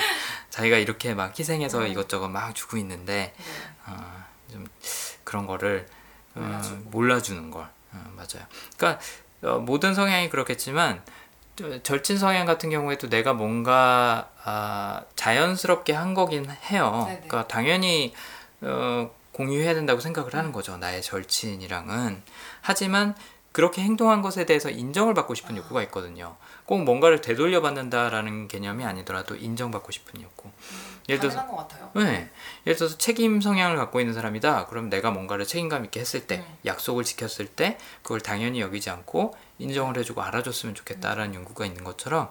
Speaker 2: 자기가 이렇게 막 희생해서
Speaker 3: 음.
Speaker 2: 이것저것 막 주고 있는데
Speaker 3: 네.
Speaker 2: 어, 좀 그런 거를 어. 몰라주는 걸 어, 맞아요. 그러니까 어, 모든 성향이 그렇겠지만 또 절친 성향 같은 경우에도 내가 뭔가 아, 자연스럽게 한 거긴 해요.
Speaker 3: 네네.
Speaker 2: 그러니까 당연히 어, 공유해야 된다고 생각을 하는 거죠. 나의 절친이랑은 하지만 그렇게 행동한 것에 대해서 인정을 받고 싶은 욕구가 있거든요. 꼭 뭔가를 되돌려 받는다라는 개념이 아니더라도 인정받고 싶은 욕구. 예를 들어서. 네. 예를 들어서 책임 성향을 갖고 있는 사람이다. 그럼 내가 뭔가를 책임감 있게 했을 때,
Speaker 3: 음.
Speaker 2: 약속을 지켰을 때, 그걸 당연히 여기지 않고 인정을 해주고 알아줬으면 좋겠다라는 연구가 있는 것처럼,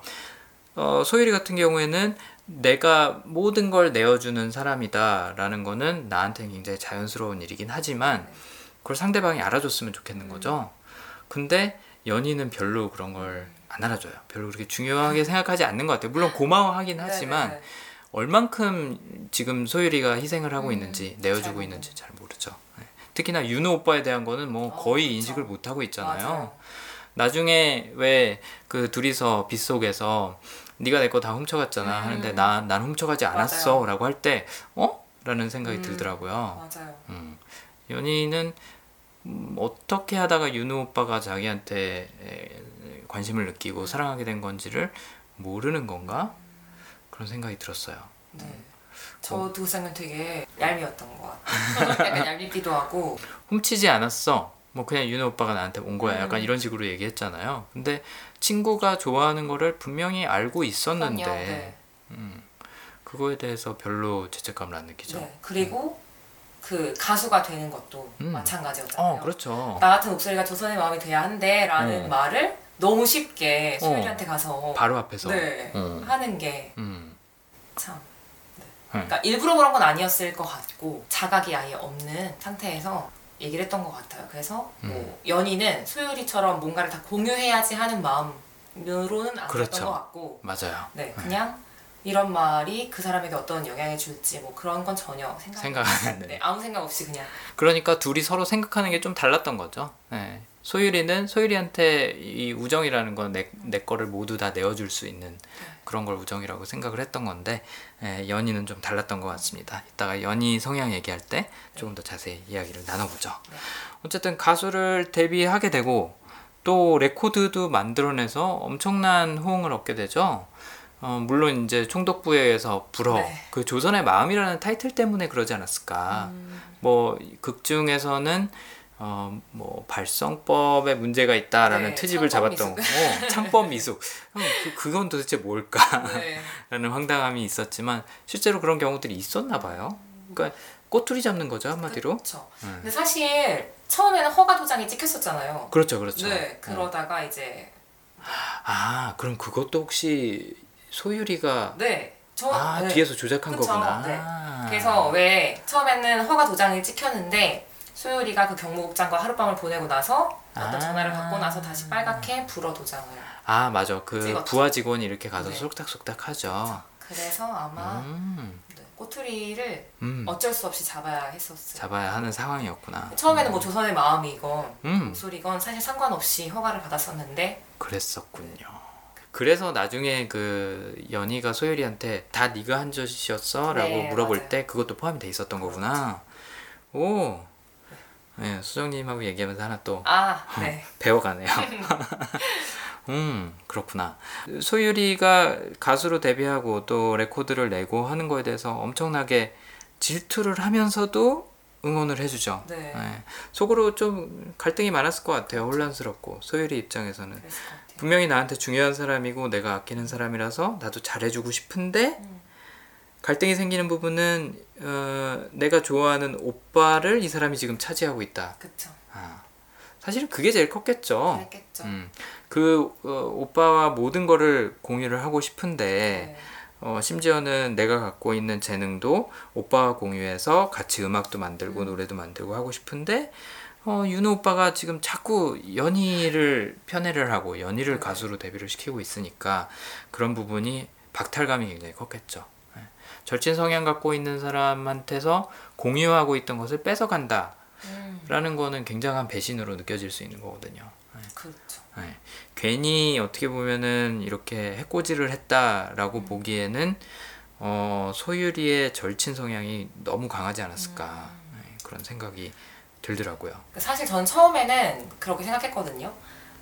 Speaker 2: 어, 소율이 같은 경우에는 내가 모든 걸 내어주는 사람이다라는 거는 나한테는 굉장히 자연스러운 일이긴 하지만, 그걸 상대방이 알아줬으면 좋겠는 거죠. 근데 연인은 별로 그런 걸 안 알아줘요. 별로 그렇게 중요하게 생각하지 않는 것 같아요. 물론 고마워하긴 하지만,
Speaker 3: 네네네.
Speaker 2: 얼만큼 지금 소율이가 희생을 하고
Speaker 3: 음,
Speaker 2: 있는지 내어주고
Speaker 3: 잘
Speaker 2: 있는지 잘 모르죠. 네. 특히나 윤호 오빠에 대한 거는 뭐
Speaker 3: 어,
Speaker 2: 거의
Speaker 3: 그쵸.
Speaker 2: 인식을 못 하고 있잖아요.
Speaker 3: 맞아요.
Speaker 2: 나중에 왜 그 둘이서 빗속에서 네가 내 거 다 훔쳐갔잖아
Speaker 3: 음.
Speaker 2: 하는데 나 난 훔쳐가지 않았어라고 할 때 어? 라는 생각이
Speaker 3: 음.
Speaker 2: 들더라고요.
Speaker 3: 맞아요.
Speaker 2: 음. 연희는 음, 어떻게 하다가 윤호 오빠가 자기한테 에, 관심을 느끼고 사랑하게 된 건지를 모르는 건가? 그런 생각이 들었어요.
Speaker 3: 네.
Speaker 2: 음.
Speaker 3: 저 동생은 되게 얄미웠던 것 같아요. 약간 얄밉기도 하고. [laughs]
Speaker 2: 훔치지 않았어. 뭐 그냥 윤호 오빠가 나한테 온 거야. 약간
Speaker 3: 음.
Speaker 2: 이런 식으로 얘기했잖아요. 근데 친구가 좋아하는 거를 분명히 알고 있었는데
Speaker 3: 그럼요, 네.
Speaker 2: 음, 그거에 대해서 별로 죄책감을 안 느끼죠.
Speaker 3: 네. 그리고 그 가수가 되는 것도
Speaker 2: 음.
Speaker 3: 마찬가지였잖아요.
Speaker 2: 어, 그렇죠.
Speaker 3: 나 같은 목소리가 조선의 마음이 돼야 한대라는
Speaker 2: 어.
Speaker 3: 말을 너무 쉽게
Speaker 2: 어.
Speaker 3: 소율이한테 가서
Speaker 2: 바로 앞에서.
Speaker 3: 네,
Speaker 2: 어.
Speaker 3: 하는 게
Speaker 2: 음.
Speaker 3: 참. 네.
Speaker 2: 네.
Speaker 3: 그러니까 일부러 그런 건 아니었을 것 같고 자각이 아예 없는 상태에서 얘기를 했던 것 같아요. 그래서
Speaker 2: 음.
Speaker 3: 뭐 연희는 소율이처럼 뭔가를 다 공유해야지 하는 마음으로는 안
Speaker 2: 그렇죠.
Speaker 3: 그랬던 것 같고,
Speaker 2: 맞아요.
Speaker 3: 네 그냥 이런 말이 그 사람에게 어떤 영향을 줄지 뭐 그런 건 전혀 생각
Speaker 2: 생각 안 해.
Speaker 3: 네, 아무 생각 없이 그냥
Speaker 2: 그러니까 둘이 서로 생각하는 게 좀 달랐던 거죠. 네. 소율이는 소율이한테 이 우정이라는 건 내 내 거를 모두 다 내어줄 수 있는 그런 걸 우정이라고 생각을 했던 건데 예, 연희는 좀 달랐던 것 같습니다. 이따가 연희 성향 얘기할 때 조금 더 자세히 이야기를 나눠보죠.
Speaker 3: 네.
Speaker 2: 어쨌든 가수를 데뷔하게 되고 또 레코드도 만들어내서 엄청난 호응을 얻게 되죠. 어, 물론 이제 총독부에서 불어
Speaker 3: 네.
Speaker 2: 그 조선의 마음이라는 타이틀 때문에 그러지 않았을까.
Speaker 3: 음,
Speaker 2: 뭐극 중에서는 어, 뭐 발성법에 문제가 있다라는
Speaker 3: 네,
Speaker 2: 트집을 잡았던 거, 어, 창법 미숙. 어, 그, 그건 도대체 뭘까라는
Speaker 3: 네. [laughs]
Speaker 2: 황당함이 있었지만 실제로 그런 경우들이 있었나 봐요. 그러니까 꼬투리 잡는 거죠 한마디로.
Speaker 3: 그렇죠.
Speaker 2: 음.
Speaker 3: 근데 사실 처음에는 허가 도장이 찍혔었잖아요.
Speaker 2: 그렇죠, 그렇죠.
Speaker 3: 네,
Speaker 2: 어.
Speaker 3: 그러다가 이제
Speaker 2: 아, 그럼 그것도 혹시 소율이가
Speaker 3: 네, 저
Speaker 2: 아
Speaker 3: 네.
Speaker 2: 뒤에서 조작한
Speaker 3: 그쵸,
Speaker 2: 거구나.
Speaker 3: 네. 그래서 왜 처음에는 허가 도장이 찍혔는데 소율이가 그 경무국장과 하룻밤을 보내고 나서 어떤
Speaker 2: 아.
Speaker 3: 전화를 받고 나서 다시 빨갛게 불어 도장을
Speaker 2: 아 맞아 그
Speaker 3: 찍었죠.
Speaker 2: 부하 직원이 이렇게 가서
Speaker 3: 네.
Speaker 2: 속닥속닥 하죠.
Speaker 3: 그래서 아마
Speaker 2: 음,
Speaker 3: 네, 꼬투리를
Speaker 2: 음,
Speaker 3: 어쩔 수 없이 잡아야 했었어요.
Speaker 2: 잡아야 하는 상황이었구나.
Speaker 3: 처음에는 뭐 조선의 마음이건
Speaker 2: 음,
Speaker 3: 목소리건 사실 상관없이 허가를 받았었는데
Speaker 2: 그랬었군요. 그래서 나중에 그 연희가 소율이한테 다 네가 한 짓이었어라고
Speaker 3: 네,
Speaker 2: 물어볼
Speaker 3: 맞아요.
Speaker 2: 때 그것도 포함이 돼 있었던 거구나. 오, 네, 수정님하고 얘기하면서 하나 또
Speaker 3: 아, 네. [laughs]
Speaker 2: 배워가네요. [laughs] 음, 그렇구나. 소율이가 가수로 데뷔하고 또 레코드를 내고 하는 거에 대해서 엄청나게 질투를 하면서도 응원을 해주죠.
Speaker 3: 네.
Speaker 2: 네. 속으로 좀 갈등이 많았을 것 같아요. 혼란스럽고 소율이 입장에서는. 분명히 나한테 중요한 사람이고 내가 아끼는 사람이라서 나도 잘해주고 싶은데
Speaker 3: 음.
Speaker 2: 갈등이 생기는 부분은 어, 내가 좋아하는 오빠를 이 사람이 지금 차지하고 있다.
Speaker 3: 그쵸.
Speaker 2: 아, 사실은 그게 제일 컸겠죠.
Speaker 3: 그랬겠죠.
Speaker 2: 음, 그 어, 오빠와 모든 거를 공유를 하고 싶은데
Speaker 3: 네.
Speaker 2: 어, 심지어는 내가 갖고 있는 재능도 오빠와 공유해서 같이 음악도 만들고 노래도 만들고 하고 싶은데 어, 윤호 오빠가 지금 자꾸 연희를 편애를 하고 연희를
Speaker 3: 네.
Speaker 2: 가수로 데뷔를 시키고 있으니까 그런 부분이 박탈감이 굉장히 컸겠죠. 예. 절친 성향 갖고 있는 사람한테서 공유하고 있던 것을 뺏어간다라는
Speaker 3: 음,
Speaker 2: 거는 굉장한 배신으로 느껴질 수 있는 거거든요.
Speaker 3: 그렇죠.
Speaker 2: 네. 괜히 어떻게 보면은 이렇게 해코지를 했다라고 보기에는 어, 소유리의 절친 성향이 너무 강하지 않았을까
Speaker 3: 음.
Speaker 2: 네, 그런 생각이 들더라고요.
Speaker 3: 사실 전 처음에는 그렇게 생각했거든요.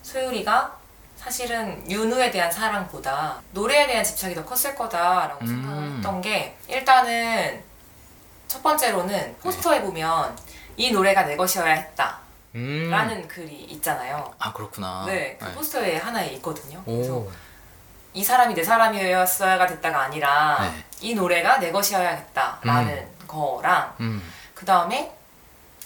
Speaker 3: 소율이가 사실은 윤우에 대한 사랑보다 노래에 대한 집착이 더 컸을 거다라고
Speaker 2: 음.
Speaker 3: 생각했던 게 일단은 첫 번째로는 포스터에 보면 이 노래가 내 것이어야 했다 라는
Speaker 2: 음.
Speaker 3: 글이 있잖아요.
Speaker 2: 아 그렇구나.
Speaker 3: 네, 그 포스터에 하나에 있거든요. 그래서
Speaker 2: 오.
Speaker 3: 이 사람이 내 사람이었어야가 됐다가 아니라
Speaker 2: 네.
Speaker 3: 이 노래가 내 것이어야겠다라는 거랑
Speaker 2: 음.
Speaker 3: 그 다음에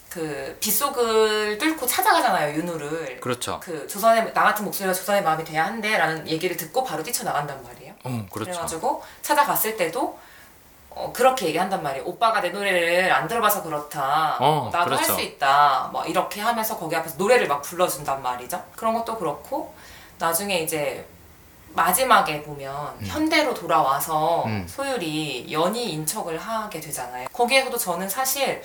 Speaker 3: 그 빗속을 뚫고 찾아가잖아요 윤우를
Speaker 2: 그렇죠.
Speaker 3: 그 조선의 나 같은 목소리가 조선의 마음이 돼야 한대라는 얘기를 듣고 바로 뛰쳐 나간단 말이에요
Speaker 2: 어, 그렇죠.
Speaker 3: 그래가지고 찾아갔을 때도 어, 그렇게 얘기한단 말이에요 오빠가 내 노래를 안 들어봐서 그렇다
Speaker 2: 어,
Speaker 3: 나도 할
Speaker 2: 그렇죠.
Speaker 3: 수 있다 막 이렇게 하면서 거기 앞에서 노래를 막 불러준단 말이죠 그런 것도 그렇고 나중에 이제 마지막에 보면 현대로 돌아와서
Speaker 2: 음.
Speaker 3: 소율이 연희 인척을 하게 되잖아요. 거기에서도 저는 사실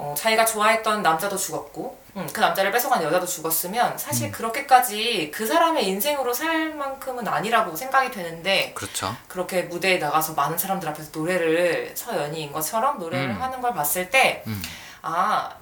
Speaker 3: 어, 자기가 좋아했던 남자도 죽었고 음, 그 남자를 뺏어간 여자도 죽었으면 사실
Speaker 2: 음.
Speaker 3: 그렇게까지 그 사람의 인생으로 살 만큼은 아니라고 생각이 되는데
Speaker 2: 그렇죠.
Speaker 3: 그렇게 무대에 나가서 많은 사람들 앞에서 노래를 서연희인 것처럼 노래를
Speaker 2: 음.
Speaker 3: 하는 걸 봤을 때
Speaker 2: 음.
Speaker 3: 아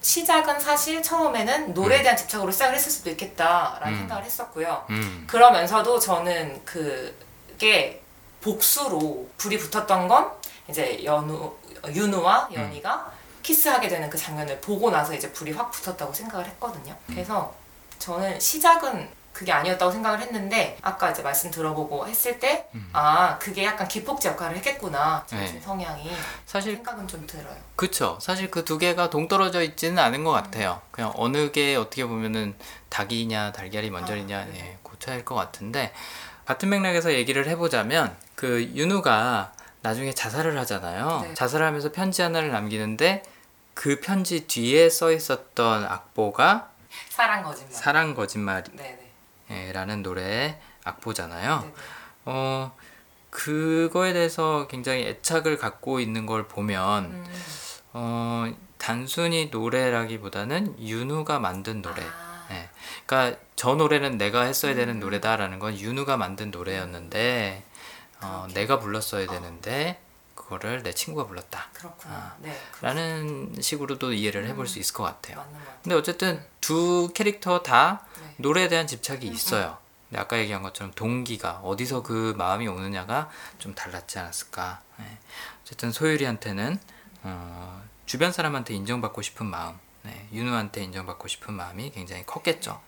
Speaker 3: 시작은 사실 처음에는 노래에 대한 집착으로 시작을 했을 수도 있겠다라는
Speaker 2: 음.
Speaker 3: 생각을 했었고요.
Speaker 2: 음.
Speaker 3: 그러면서도 저는 그게 복수로 불이 붙었던 건 이제 연우 윤우와 연희가 키스하게 되는 그 장면을 보고 나서 이제 불이 확 붙었다고 생각을 했거든요. 그래서 저는 시작은 그게 아니었다고 생각을 했는데 아까 이제 말씀 들어보고 했을 때 아 그게 약간 기폭제 역할을 했겠구나
Speaker 2: 네.
Speaker 3: 네. 성향이
Speaker 2: 사실
Speaker 3: 생각은 좀 들어요.
Speaker 2: 그쵸. 사실 그 두 개가 동떨어져 있지는 않은 것 같아요. 그냥 어느 게 어떻게 보면은 닭이냐 달걀이 먼저이냐
Speaker 3: 아, 네.
Speaker 2: 예, 그 차이일 것 같은데 같은 맥락에서 얘기를 해보자면 그 윤우가 나중에 자살을 하잖아요.
Speaker 3: 네.
Speaker 2: 자살하면서 편지 하나를 남기는데 그 편지 뒤에 써 있었던 악보가
Speaker 3: 사랑 거짓말.
Speaker 2: 사랑 거짓말이라는
Speaker 3: 네네.
Speaker 2: 노래의 악보잖아요.
Speaker 3: 네네.
Speaker 2: 어 그거에 대해서 굉장히 애착을 갖고 있는 걸 보면
Speaker 3: 음.
Speaker 2: 어, 단순히 노래라기보다는 윤우가 만든 노래.
Speaker 3: 아,
Speaker 2: 예. 그러니까 저 노래는 내가 했어야 되는 노래다라는 건 윤우가 만든 노래였는데 어. 내가 불렀어야 되는데 그거를 내 친구가 불렀다.
Speaker 3: 그렇구나.
Speaker 2: 아.
Speaker 3: 네.
Speaker 2: 라는 식으로도 이해를 해볼 수 있을 것 같아요.
Speaker 3: 맞는 것 같아요.
Speaker 2: 근데 어쨌든 두 캐릭터 다
Speaker 3: 네.
Speaker 2: 노래에 대한 집착이 있어요. 근데 아까 얘기한 것처럼 동기가 어디서 그 마음이 오느냐가 좀 달랐지 않았을까. 네. 어쨌든 소율이한테는 어, 주변 사람한테 인정받고 싶은 마음, 네, 윤우한테 인정받고 싶은 마음이 굉장히 컸겠죠.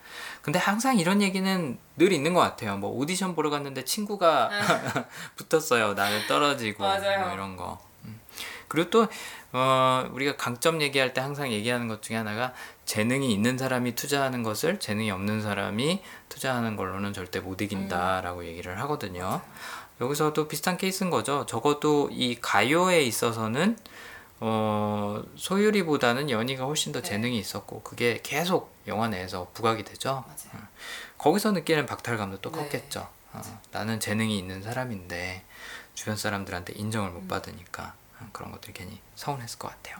Speaker 2: 근데 항상 이런 얘기는 늘 있는 것 같아요. 뭐 오디션 보러 갔는데 친구가 [laughs] 붙었어요. 나는 떨어지고. 뭐 이런 거. 음. 그리고 또 어, 우리가 강점 얘기할 때 항상 얘기하는 것 중에 하나가 재능이 있는 사람이 투자하는 것을 재능이 없는 사람이 투자하는 걸로는 절대 못 이긴다라고 얘기를 하거든요. 여기서도 비슷한 케이스인 거죠. 적어도 이 가요에 있어서는 어, 소유리보다는 연희가 훨씬 더
Speaker 3: 네.
Speaker 2: 재능이 있었고 그게 계속 영화 내에서 부각이 되죠.
Speaker 3: 맞아요.
Speaker 2: 거기서 느끼는 박탈감도 또
Speaker 3: 네.
Speaker 2: 컸겠죠. 어, 나는 재능이 있는 사람인데 주변 사람들한테 인정을 못 받으니까 어, 그런 것들이 괜히 서운했을 것 같아요.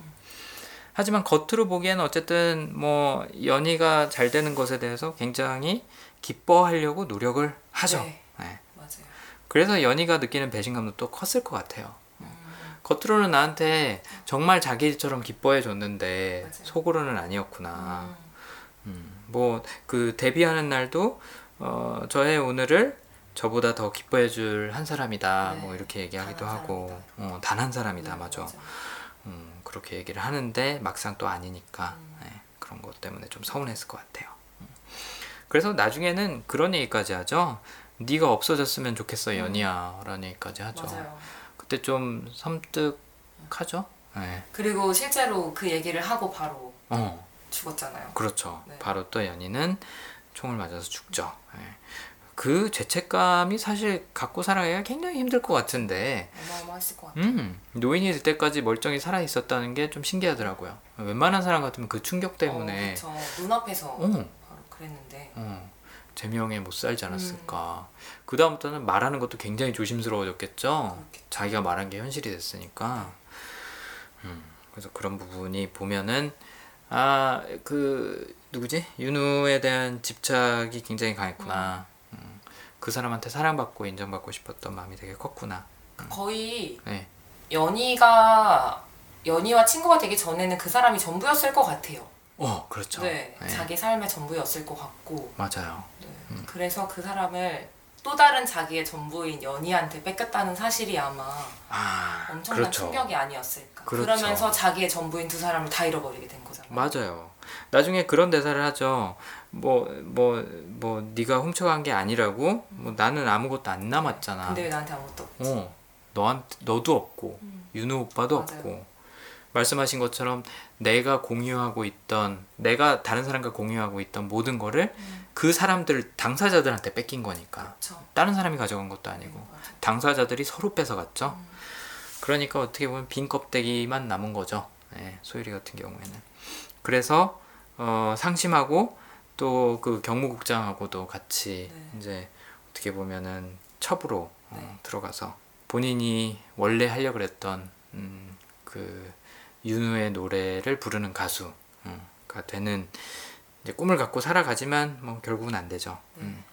Speaker 2: 하지만 겉으로 보기에는 어쨌든 뭐 연희가 잘 되는 것에 대해서 굉장히 기뻐하려고 노력을 하죠.
Speaker 3: 네.
Speaker 2: 네.
Speaker 3: 맞아요.
Speaker 2: 그래서 연희가 느끼는 배신감도 또 컸을 것 같아요.
Speaker 3: 음.
Speaker 2: 겉으로는 나한테 정말 자기 일처럼 기뻐해 줬는데
Speaker 3: 맞아요.
Speaker 2: 속으로는 아니었구나.
Speaker 3: 음.
Speaker 2: 음, 뭐 그 데뷔하는 날도 어, 저의 오늘을 저보다 더 기뻐해 줄 한 사람이다.
Speaker 3: 네.
Speaker 2: 뭐 이렇게 얘기하기도 하고 어, 단 한 사람이다.
Speaker 3: 네,
Speaker 2: 맞아. 음, 그렇게 얘기를 하는데 막상 또 아니니까
Speaker 3: 음.
Speaker 2: 네, 그런 것 때문에 좀 서운했을 것 같아요. 음. 그래서 나중에는 그런 얘기까지 하죠. 네가 없어졌으면 좋겠어 연희야 라는 얘기까지 하죠.
Speaker 3: 음. 맞아요.
Speaker 2: 그때 좀 섬뜩하죠. 네.
Speaker 3: 그리고 실제로 그 얘기를 하고 바로
Speaker 2: 어.
Speaker 3: 죽었잖아요.
Speaker 2: 그렇죠.
Speaker 3: 네.
Speaker 2: 바로 또 연희는 총을 맞아서 죽죠. 예. 그 죄책감이 사실 갖고 살아가기가 굉장히 힘들 것 같은데,
Speaker 3: 어마어마했을 것 같아요.
Speaker 2: 음, 노인이 될 때까지 멀쩡히 살아 있었다는 게 좀 신기하더라고요. 웬만한 사람 같으면 그 충격 때문에,
Speaker 3: 어, 그쵸. 눈앞에서
Speaker 2: 어,
Speaker 3: 바로 그랬는데.
Speaker 2: 어, 제명에 못 살지 않았을까. 그 다음부터는 말하는 것도 굉장히 조심스러워졌겠죠.
Speaker 3: 그렇겠죠.
Speaker 2: 자기가 말한 게 현실이 됐으니까. 음, 그래서 그런 부분이 보면은 아 그 누구지 윤우에 대한 집착이 굉장히 강했구나. 음, 그 사람한테 사랑받고 인정받고 싶었던 마음이 되게 컸구나.
Speaker 3: 거의
Speaker 2: 네.
Speaker 3: 연희가 연희와 친구가 되기 전에는 그 사람이 전부였을 것 같아요.
Speaker 2: 어, 그렇죠.
Speaker 3: 네,
Speaker 2: 네.
Speaker 3: 자기 삶의 전부였을 것 같고
Speaker 2: 맞아요.
Speaker 3: 네.
Speaker 2: 음.
Speaker 3: 그래서 그 사람을 또 다른 자기의 전부인 연희한테 뺏겼다는 사실이 아마
Speaker 2: 아,
Speaker 3: 엄청난
Speaker 2: 그렇죠.
Speaker 3: 충격이 아니었을까.
Speaker 2: 그렇죠.
Speaker 3: 그러면서 자기의 전부인 두 사람을 다 잃어버리게 된 거잖아요.
Speaker 2: 맞아요. 나중에 그런 대사를 하죠. 뭐 뭐뭐 네가 훔쳐간 게 아니라고. 뭐 나는 아무것도 안 남았잖아.
Speaker 3: 근데 왜 나한테 아무것도 없지?
Speaker 2: 어, 너한테 너도 없고
Speaker 3: 음.
Speaker 2: 윤우 오빠도
Speaker 3: 맞아요.
Speaker 2: 없고 말씀하신 것처럼 내가 공유하고 있던 내가 다른 사람과 공유하고 있던 모든 거를
Speaker 3: 음.
Speaker 2: 그 사람들 당사자들한테 뺏긴 거니까
Speaker 3: 그렇죠.
Speaker 2: 다른 사람이 가져간 것도 아니고
Speaker 3: 맞아.
Speaker 2: 당사자들이 서로 뺏어갔죠.
Speaker 3: 음.
Speaker 2: 그러니까 어떻게 보면 빈 껍데기만 남은 거죠. 네, 소율이 같은 경우에는. 그래서 어, 상심하고 또 그 경무국장하고도 같이
Speaker 3: 네.
Speaker 2: 이제 어떻게 보면은 첩으로 어,
Speaker 3: 네.
Speaker 2: 들어가서 본인이 원래 하려 그랬던 음, 그 윤우의 노래를 부르는 가수가 되는 이제 꿈을 갖고 살아가지만 뭐 결국은 안 되죠.
Speaker 3: 네.
Speaker 2: 음.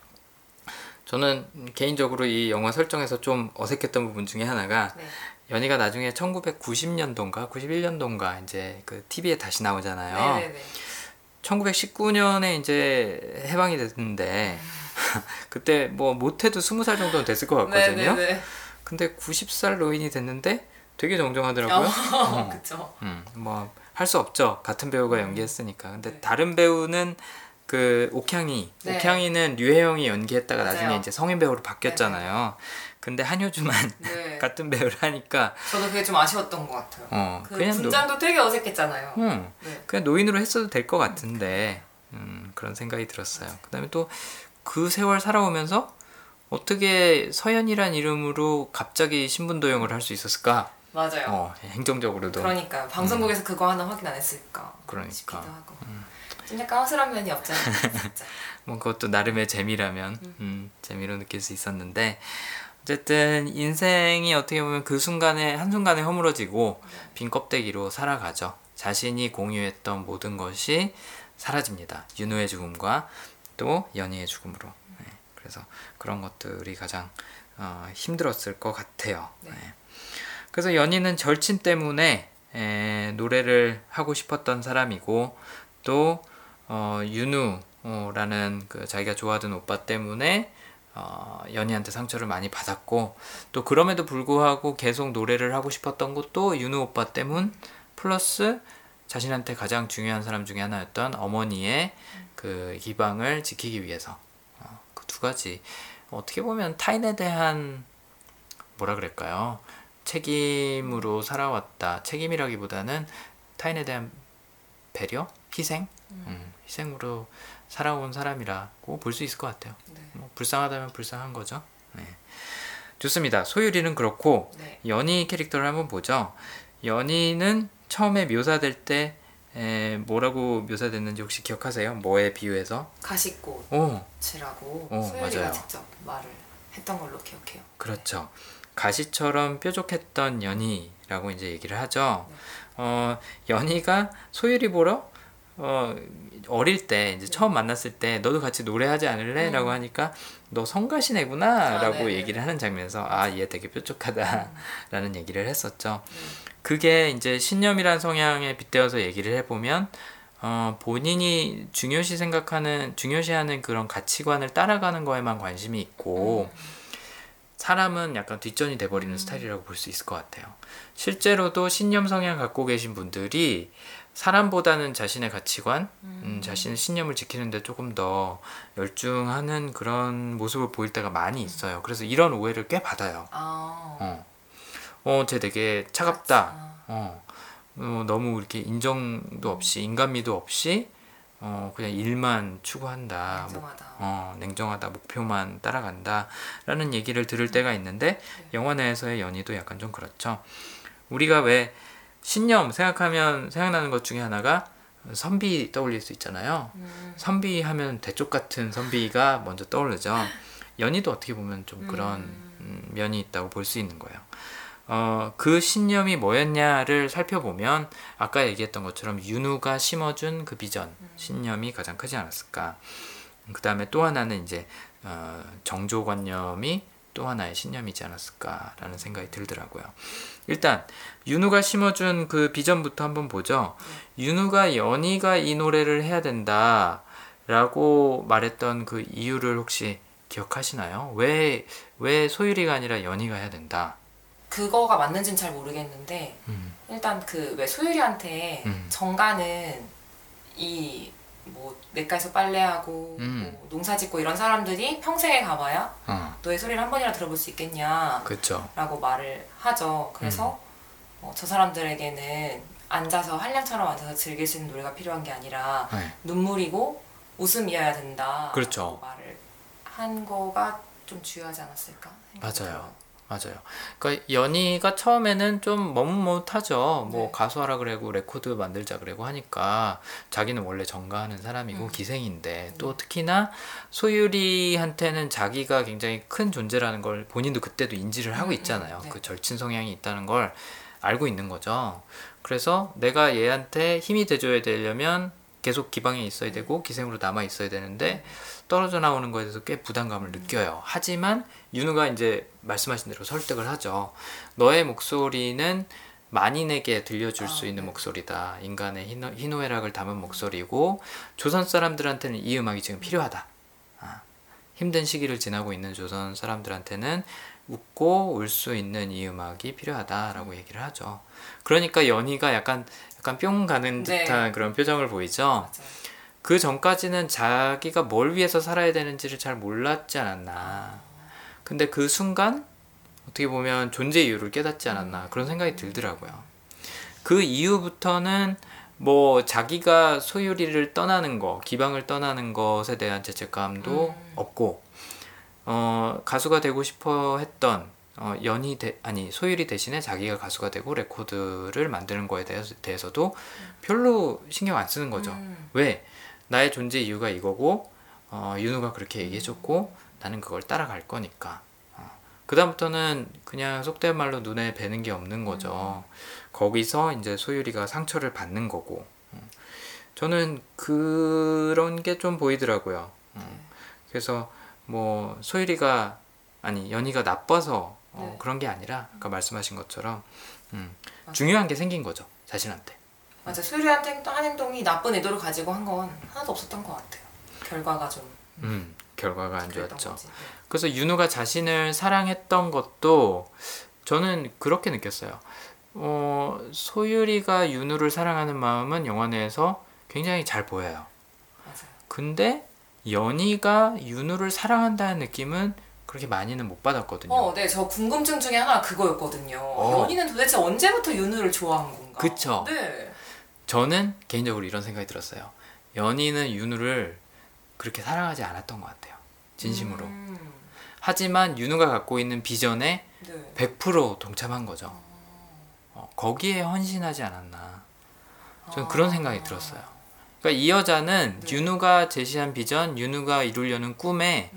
Speaker 2: 저는 개인적으로 이 영화 설정에서 좀 어색했던 부분 중에 하나가
Speaker 3: 네.
Speaker 2: 연희가 나중에 1990년도인가 91년도인가 이제 그 TV에 다시 나오잖아요.
Speaker 3: 네네네.
Speaker 2: 1919년에 이제 해방이 됐는데 [laughs] 그때 뭐 못해도 20살 정도는 됐을 것 같거든요.
Speaker 3: 네네네.
Speaker 2: 근데 90살 노인이 됐는데 되게 정정하더라고요. 어. [laughs]
Speaker 3: 그쵸.
Speaker 2: 음, 뭐 할 수 없죠. 같은 배우가 연기했으니까. 근데
Speaker 3: 네.
Speaker 2: 다른 배우는 그 옥향이,
Speaker 3: 네.
Speaker 2: 옥향이는 류혜영이 연기했다가
Speaker 3: 맞아요.
Speaker 2: 나중에 이제 성인 배우로 바뀌었잖아요. 근데 한효주만
Speaker 3: 네. [laughs]
Speaker 2: 같은 배우를 하니까
Speaker 3: 저도 그게 좀 아쉬웠던 것 같아요.
Speaker 2: 어
Speaker 3: 그
Speaker 2: 그냥 노,
Speaker 3: 분장도 되게 어색했잖아요.
Speaker 2: 음,
Speaker 3: 네.
Speaker 2: 그냥 노인으로 했어도 될 것 같은데 음, 그런 생각이 들었어요. 그다음에 또 그 세월 살아오면서 어떻게 서연이란 이름으로 갑자기 신분 도용을 할 수 있었을까?
Speaker 3: 맞아요.
Speaker 2: 어, 행정적으로도
Speaker 3: 그러니까 방송국에서 그거 하나 확인 안 했을까
Speaker 2: 그러니까.
Speaker 3: 하고 좀 약간 허술한 면이 없잖아요 [laughs]
Speaker 2: 뭐 그것도 나름의 재미라면 음, 재미로 느낄 수 있었는데 어쨌든 인생이 어떻게 보면 그 순간에 한 순간에 허물어지고 빈 껍데기로 살아가죠. 자신이 공유했던 모든 것이 사라집니다. 윤호의 죽음과 또 연희의 죽음으로. 네, 그래서 그런 것들이 가장 어, 힘들었을 것 같아요.
Speaker 3: 네.
Speaker 2: 네. 그래서 연희는 절친 때문에 에, 노래를 하고 싶었던 사람이고 또 어, 윤우라는 그 자기가 좋아하던 오빠 때문에 어, 연희한테 상처를 많이 받았고 또 그럼에도 불구하고 계속 노래를 하고 싶었던 것도 윤우 오빠 때문 플러스 자신한테 가장 중요한 사람 중에 하나였던 어머니의 그 기방을 지키기 위해서. 어, 그 두 가지. 어떻게 보면 타인에 대한 뭐라 그럴까요 책임으로 살아왔다 책임이라기보다는 타인에 대한 배려 희생 음, 희생으로 살아온 사람이라고 볼 수 있을 것 같아요.
Speaker 3: 네.
Speaker 2: 뭐 불쌍하다면 불쌍한 거죠. 네. 좋습니다. 소율이는 그렇고
Speaker 3: 네.
Speaker 2: 연희 캐릭터를 한번 보죠. 연희는 처음에 묘사될 때 에, 뭐라고 묘사됐는지 혹시 기억하세요? 뭐에 비유해서?
Speaker 3: 가시꽃이라고 소율이가. 직접 말을 했던 걸로 기억해요.
Speaker 2: 그렇죠. 가시처럼 뾰족했던 연희라고 이제 얘기를 하죠. 어, 연희가 소율이 보러 어, 어릴 때 이제 처음 만났을 때 너도 같이 노래하지 않을래?
Speaker 3: 음.
Speaker 2: 라고 하니까 너 성가시네구나
Speaker 3: 아,
Speaker 2: 라고
Speaker 3: 네네.
Speaker 2: 얘기를 하는 장면에서 아 얘 되게 뾰족하다 라는 얘기를 했었죠.
Speaker 3: 네.
Speaker 2: 그게 이제 신념이란 성향에 빗대어서 얘기를 해보면 어, 본인이 중요시 생각하는 중요시하는 그런 가치관을 따라가는 거에만 관심이 있고 사람은 약간 뒷전이 돼버리는 스타일이라고 볼 수 있을 것 같아요. 실제로도 신념 성향 갖고 계신 분들이 사람보다는 자신의 가치관, 음, 자신의 신념을 지키는데 조금 더 열중하는 그런 모습을 보일 때가 많이 있어요. 그래서 이런 오해를 꽤 받아요.
Speaker 3: 아.
Speaker 2: 어, 어, 쟤 되게 차갑다.
Speaker 3: 아.
Speaker 2: 어, 어, 너무 이렇게 인정도 없이 인간미도 없이 어, 그냥 일만 추구한다. 목-
Speaker 3: 인정하다.
Speaker 2: 어, 냉정하다. 목표만 따라간다. 라는 얘기를 들을 때가 있는데 영화 내에서의 연희도 약간 좀 그렇죠. 우리가 왜 신념 생각하면 생각나는 것 중에 하나가 선비 떠올릴 수 있잖아요.
Speaker 3: 음.
Speaker 2: 선비 하면 대쪽 같은 선비가 먼저 떠오르죠. 연희도 어떻게 보면 좀 그런 음, 면이 있다고 볼 수 있는 거예요. 어, 그 신념이 뭐였냐를 살펴보면 아까 얘기했던 것처럼 윤우가 심어준 그 비전, 신념이 가장 크지 않았을까. 그 다음에 또 하나는 이제 어, 정조관념이 또 하나의 신념이지 않았을까라는 생각이 들더라고요. 일단 윤우가 심어준 그 비전부터 한번 보죠. 윤우가 연희가 이 노래를 해야 된다라고 말했던 그 이유를 혹시 기억하시나요? 왜 왜 소율이가 아니라 연희가 해야 된다?
Speaker 3: 그거가 맞는지는 잘 모르겠는데
Speaker 2: 음.
Speaker 3: 일단 그 왜 소율이한테
Speaker 2: 음.
Speaker 3: 정가는 이뭐 냇가에서 빨래하고
Speaker 2: 음.
Speaker 3: 뭐 농사 짓고 이런 사람들이 평생에 가봐야
Speaker 2: 어,
Speaker 3: 너의 소리를 한 번이라 들어볼 수 있겠냐
Speaker 2: 그렇죠.
Speaker 3: 라고 말을 하죠. 그래서
Speaker 2: 음.
Speaker 3: 어, 저 사람들에게는 앉아서 한량처럼 앉아서 즐길 수 있는 노래가 필요한 게 아니라
Speaker 2: 네.
Speaker 3: 눈물이고 웃음이어야 된다.
Speaker 2: 그렇죠.
Speaker 3: 말을 한 거가 좀 중요하지 않았을까? 생각이
Speaker 2: 맞아요. 맞아요. 그러니까 연희가 처음에는 좀 머뭇머뭇하죠. 뭐
Speaker 3: 네.
Speaker 2: 가수하라 그래고 레코드 만들자 그래고 하니까 자기는 원래 정가하는 사람이고
Speaker 3: 음.
Speaker 2: 기생인데 또 특히나 소율이한테는 자기가 굉장히 큰 존재라는 걸 본인도 그때도 인지를 하고
Speaker 3: 음,
Speaker 2: 있잖아요.
Speaker 3: 음, 네.
Speaker 2: 그 절친 성향이 있다는 걸 알고 있는 거죠. 그래서 내가 얘한테 힘이 돼줘야 되려면 계속 기방에 있어야 되고 기생으로 남아 있어야 되는데 떨어져 나오는 거에 대해서 꽤 부담감을 느껴요. 하지만 윤우가 이제 말씀하신 대로 설득을 하죠. 너의 목소리는 만인에게 들려줄
Speaker 3: 아,
Speaker 2: 수 있는
Speaker 3: 네.
Speaker 2: 목소리다. 인간의 희노, 희노애락을 담은 목소리고 조선 사람들한테는 이 음악이 지금 필요하다. 아, 힘든 시기를 지나고 있는 조선 사람들한테는 웃고 울 수 있는 이 음악이 필요하다라고 얘기를 하죠. 그러니까 연희가 약간 약간 뿅 가는
Speaker 3: 네.
Speaker 2: 듯한 그런 표정을 보이죠.
Speaker 3: 맞아요.
Speaker 2: 그 전까지는 자기가 뭘 위해서 살아야 되는지를 잘 몰랐지 않았나. 근데 그 순간 어떻게 보면 존재 이유를 깨닫지 않았나 그런 생각이 들더라고요. 그 이후부터는 뭐 자기가 소유리를 떠나는 거, 기방을 떠나는 것에 대한 죄책감도
Speaker 3: 음.
Speaker 2: 없고 어, 가수가 되고 싶어 했던 어, 연희 대, 아니 소율이 대신에 자기가 가수가 되고 레코드를 만드는 거에 대해서, 대해서도 별로 신경 안 쓰는 거죠.
Speaker 3: 음.
Speaker 2: 왜 나의 존재 이유가 이거고 어, 윤우가 그렇게 얘기해줬고 나는 그걸 따라갈 거니까 어. 그 다음부터는 그냥 속된 말로 눈에 뵈는 게 없는 거죠 거기서 이제 소율이가 상처를 받는 거고 음. 저는 그런 게 좀 보이더라고요 음. 그래서 뭐 소율이가 아니 연희가 나빠서 어,
Speaker 3: 네.
Speaker 2: 그런 게 아니라 아까 말씀하신 것처럼 음. 중요한 게 생긴 거죠 자신한테
Speaker 3: 맞아 소율이한테 했던 한 행동이 나쁜 의도를 가지고 한 건 하나도 없었던 것 같아요. 결과가 좀
Speaker 2: 음, 결과가 안 좋았죠
Speaker 3: 거지. 네.
Speaker 2: 그래서 윤우가 자신을 사랑했던 것도 저는 그렇게 느꼈어요. 어, 소유리가 윤우를 사랑하는 마음은 영화 내에서 굉장히 잘 보여요.
Speaker 3: 맞아요.
Speaker 2: 근데 연희가 윤우를 사랑한다는 느낌은 그렇게 많이는 못 받았거든요.
Speaker 3: 어, 네, 저 궁금증 중에 하나가 그거였거든요.
Speaker 2: 어.
Speaker 3: 연희는 도대체 언제부터 윤우를 좋아한 건가?
Speaker 2: 그쵸.
Speaker 3: 네.
Speaker 2: 저는 개인적으로 이런 생각이 들었어요. 연희는 윤우를 그렇게 사랑하지 않았던 것 같아요. 진심으로.
Speaker 3: 음,
Speaker 2: 하지만 윤우가 갖고 있는 비전에
Speaker 3: 네.
Speaker 2: 100% 동참한 거죠. 어, 거기에 헌신하지 않았나. 저는 그런 생각이 들었어요. 그러니까 이 여자는
Speaker 3: 네.
Speaker 2: 윤우가 제시한 비전, 윤우가 이루려는 꿈에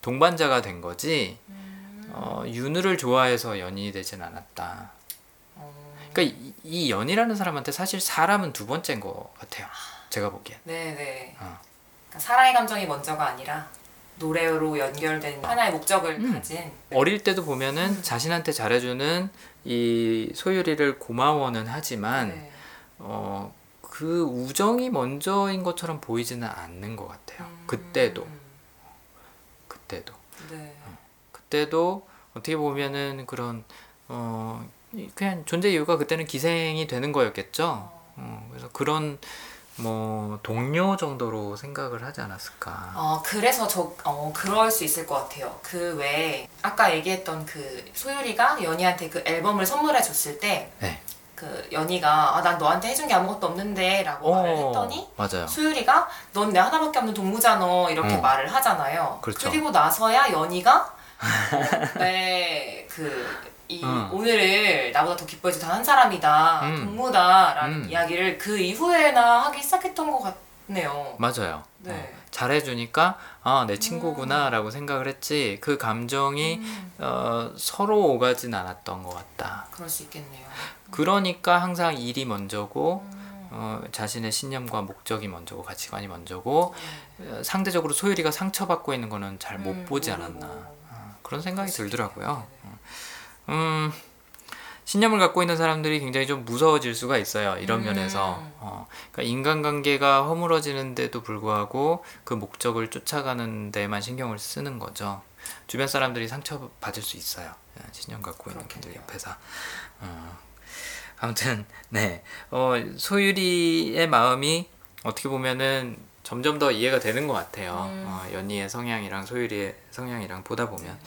Speaker 2: 동반자가 된 거지.
Speaker 3: 음,
Speaker 2: 어, 윤우를 좋아해서 연인이 되진 않았다.
Speaker 3: 어,
Speaker 2: 그러니까 이, 이 연이라는 사람한테 사실 사람은 두 번째인 것 같아요. 제가 보기엔.
Speaker 3: 네, 네.
Speaker 2: 어.
Speaker 3: 그러니까 사랑의 감정이 먼저가 아니라 노래로 연결된 하나의 목적을
Speaker 2: 음.
Speaker 3: 가진
Speaker 2: 어릴 때도 보면은 자신한테 잘해주는 이 소유리를 고마워는 하지만
Speaker 3: 네.
Speaker 2: 어, 그 우정이 먼저인 것처럼 보이지는 않는 것 같아요.
Speaker 3: 음,
Speaker 2: 그때도 그때도
Speaker 3: 네.
Speaker 2: 그때도 어떻게 보면은 그런 어 이- 그냥 존재 이유가 그때는 기생이 되는 거였겠죠. 어, 그래서 그런 뭐 동료 정도로 생각을 하지 않았을까.
Speaker 3: 어, 그래서 저, 어, 그럴 수 있을 것 같아요. 그 외에, 아까 얘기했던 그 소율이가 연희한테 그 앨범을 선물해 줬을 때,
Speaker 2: 네.
Speaker 3: 그 연희가, 아, 난 너한테 해준 게 아무것도 없는데, 라고 말을 했더니,
Speaker 2: 맞아요.
Speaker 3: 소율이가, 넌 내 하나밖에 없는 동무잖아, 이렇게
Speaker 2: 어.
Speaker 3: 말을 하잖아요.
Speaker 2: 그렇죠.
Speaker 3: 리고 나서야 연희가, 어, [laughs] 네, 그, 이,
Speaker 2: 어.
Speaker 3: 오늘을 나보다 더 기뻐해준 단한 사람이다,
Speaker 2: 음.
Speaker 3: 동무다라는
Speaker 2: 음.
Speaker 3: 이야기를 그 이후에나 하기 시작했던 것 같네요.
Speaker 2: 맞아요.
Speaker 3: 네.
Speaker 2: 어, 잘해주니까 아 내 친구구나라고 생각을 했지 그 감정이
Speaker 3: 음,
Speaker 2: 어, 서로 오가진 않았던 것 같다.
Speaker 3: 그럴 수 있겠네요.
Speaker 2: 그러니까 항상 일이 먼저고
Speaker 3: 음.
Speaker 2: 어, 자신의 신념과 목적이 먼저고 가치관이 먼저고
Speaker 3: 네.
Speaker 2: 어, 상대적으로 소율이가 상처받고 있는 거는 잘못
Speaker 3: 음,
Speaker 2: 보지. 않았나. 어, 그런 생각이 들더라고요. 음, 신념을 갖고 있는 사람들이 굉장히 좀 무서워질 수가 있어요. 이런
Speaker 3: 음.
Speaker 2: 면에서. 어, 그러니까 인간관계가 허물어지는데도 불구하고 그 목적을 쫓아가는 데만 신경을 쓰는 거죠. 주변 사람들이 상처 받을 수 있어요. 예, 신념 갖고 있는 분들. 옆에서. 어, 아무튼 [laughs] 네, 어, 소유리의 마음이 어떻게 보면은 점점 더 이해가 되는 것 같아요.
Speaker 3: 음.
Speaker 2: 어, 연희의 성향이랑 소유리의 성향이랑 보다 보면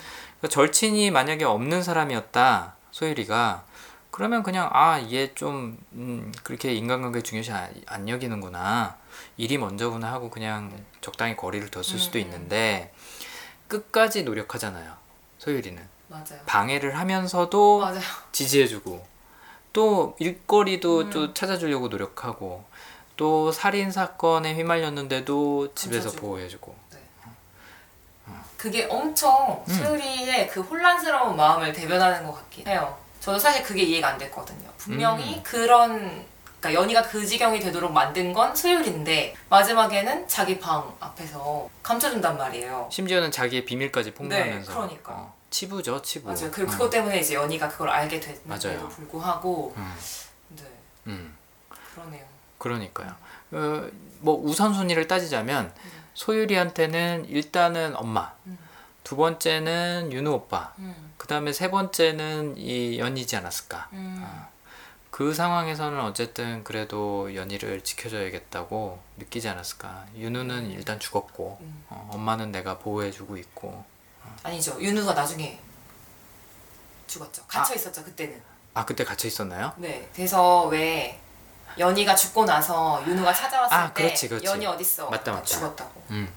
Speaker 2: 그러니까 절친이 만약에 없는 사람이었다 소유리가 그러면 그냥 아 얘좀 음, 그렇게 인간관계 중요시 안, 안 여기는구나 일이 먼저구나 하고 그냥 적당히 거리를 뒀을 수도
Speaker 3: 음.
Speaker 2: 있는데 끝까지 노력하잖아요 소유리는
Speaker 3: 맞아요.
Speaker 2: 방해를 하면서도
Speaker 3: 맞아요.
Speaker 2: 지지해주고 또 일거리도
Speaker 3: 음.
Speaker 2: 또 찾아주려고 노력하고 또 살인 사건에 휘말렸는데도 집에서. 보호해주고
Speaker 3: 그게 엄청
Speaker 2: 음.
Speaker 3: 소유리의 그 혼란스러운 마음을 대변하는 것 같긴 해요. 저도 사실 그게 이해가 안 됐거든요. 분명히
Speaker 2: 음.
Speaker 3: 그런 그러니까 연희가 그 지경이 되도록 만든 건 소유리인데 마지막에는 자기 방 앞에서 감춰준단 말이에요.
Speaker 2: 심지어는 자기의 비밀까지 폭로하면서
Speaker 3: 네, 그러니까.
Speaker 2: 어, 치부죠 치부
Speaker 3: 맞아요. 그리고
Speaker 2: 어.
Speaker 3: 그것 때문에 이제 연희가 그걸 알게 됐는데도. 불구하고
Speaker 2: 음,
Speaker 3: 네
Speaker 2: 음.
Speaker 3: 그러네요.
Speaker 2: 그러니까요. 어, 뭐 우선순위를 따지자면 소유리한테는 일단은 엄마,
Speaker 3: 음.
Speaker 2: 두 번째는 윤우 오빠,
Speaker 3: 음.
Speaker 2: 그 다음에 세 번째는 이 연이지 않았을까.
Speaker 3: 음.
Speaker 2: 아, 그 상황에서는 어쨌든 그래도 연희를 지켜줘야겠다고 느끼지 않았을까. 윤우는 일단 죽었고,
Speaker 3: 음.
Speaker 2: 어, 엄마는 내가 보호해주고 있고.
Speaker 3: 아니죠. 윤우가 나중에 죽었죠. 갇혀 있었죠 그때는.
Speaker 2: 아 그때 갇혀 있었나요?
Speaker 3: 네. 그래서 왜 연희가 죽고 나서 윤우가 찾아왔을
Speaker 2: 아,
Speaker 3: 때
Speaker 2: 그렇지, 그렇지.
Speaker 3: 연희 어딨어?
Speaker 2: 맞다, 맞다.
Speaker 3: 죽었다고.
Speaker 2: 음,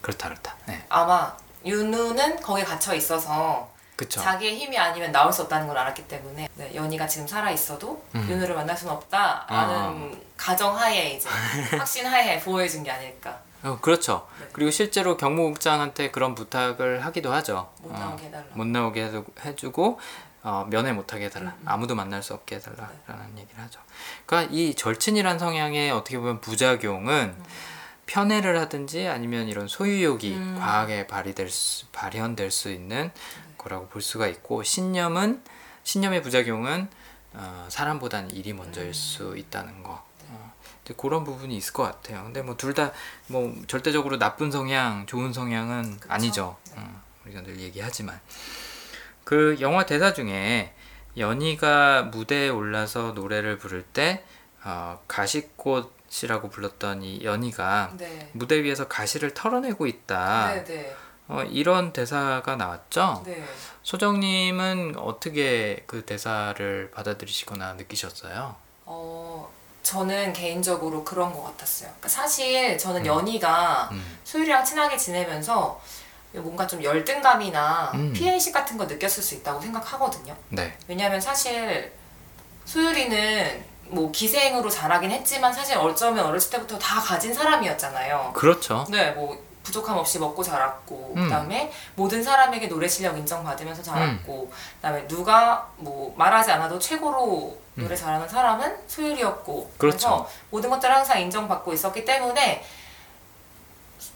Speaker 2: 그렇다 그렇다. 네,
Speaker 3: 아마 윤우는 거기 갇혀 있어서
Speaker 2: 그쵸.
Speaker 3: 자기의 힘이 아니면 나올 수 없다는 걸 알았기 때문에 네, 연희가 지금 살아 있어도
Speaker 2: 음.
Speaker 3: 윤우를 만날 수는 없다라는 가정하에 이제 [laughs] 확신하에 보호해준 게 아닐까.
Speaker 2: 어, 그렇죠.
Speaker 3: 네.
Speaker 2: 그리고 실제로 경무국장한테 그런 부탁을 하기도 하죠.
Speaker 3: 못
Speaker 2: 어,
Speaker 3: 나오게 해달라.
Speaker 2: 못 나오게 해주- 해주고 어, 면회 못하게 해달라.
Speaker 3: 음, 음.
Speaker 2: 아무도 만날 수 없게 해달라라는 얘기를 하죠. 그러니까 이 절친이란 성향의 어떻게 보면 부작용은 편애를 하든지 아니면 이런 소유욕이
Speaker 3: 음.
Speaker 2: 과하게 발휘될 수, 발현될 수 있는 거라고 볼 수가 있고 신념은 신념의 부작용은 어, 사람보다는 일이 먼저일
Speaker 3: 음.
Speaker 2: 수 있다는 거. 어, 그런 부분이 있을 것 같아요. 근데 뭐 둘 다뭐 절대적으로 나쁜 성향, 좋은 성향은
Speaker 3: 그쵸?
Speaker 2: 아니죠.
Speaker 3: 네.
Speaker 2: 어, 우리가 늘 얘기하지만 그 영화 대사 중에 연희가 무대에 올라서 노래를 부를 때 어, 가시꽃이라고 불렀던 이 연희가
Speaker 3: 네.
Speaker 2: 무대 위에서 가시를 털어내고 있다.
Speaker 3: 네, 네.
Speaker 2: 어, 이런 대사가 나왔죠.
Speaker 3: 네.
Speaker 2: 소정님은 어떻게 그 대사를 받아들이시거나 느끼셨어요?
Speaker 3: 어, 저는 개인적으로 그런 것 같았어요. 그러니까 사실 저는
Speaker 2: 음.
Speaker 3: 연희가
Speaker 2: 음.
Speaker 3: 소율이랑 친하게 지내면서 뭔가 좀 열등감이나
Speaker 2: 음.
Speaker 3: 피해의식 같은 거 느꼈을 수 있다고 생각하거든요.
Speaker 2: 네.
Speaker 3: 왜냐하면 사실 소율이는 뭐 기생으로 자라긴 했지만 사실 어쩌면 어렸을 때부터 다 가진 사람이었잖아요.
Speaker 2: 그렇죠.
Speaker 3: 네, 뭐 부족함 없이 먹고 자랐고
Speaker 2: 음.
Speaker 3: 그다음에 모든 사람에게 노래 실력 인정받으면서 자랐고 그다음에 누가 뭐 말하지 않아도 최고로 노래 잘하는 사람은 소율이었고
Speaker 2: 음. 그렇죠.
Speaker 3: 래서 모든 것들을 항상 인정받고 있었기 때문에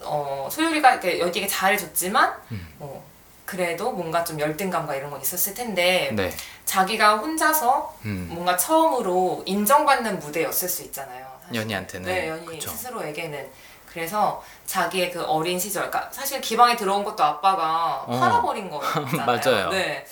Speaker 3: 어, 소율이가 이렇게 여기에 잘해줬지만
Speaker 2: 음.
Speaker 3: 어, 그래도 뭔가 좀 열등감과 이런 건 있었을 텐데
Speaker 2: 네.
Speaker 3: 자기가 혼자서
Speaker 2: 음.
Speaker 3: 뭔가 처음으로 인정받는 무대였을 수 있잖아요. 사실.
Speaker 2: 연희한테는.
Speaker 3: 네, 연희
Speaker 2: 그쵸.
Speaker 3: 스스로에게는. 그래서 자기의 그 어린 시절, 그러니까 사실 기방에 들어온 것도 아빠가
Speaker 2: 어.
Speaker 3: 팔아버린 거잖아요. [laughs]
Speaker 2: 맞아요.
Speaker 3: 네.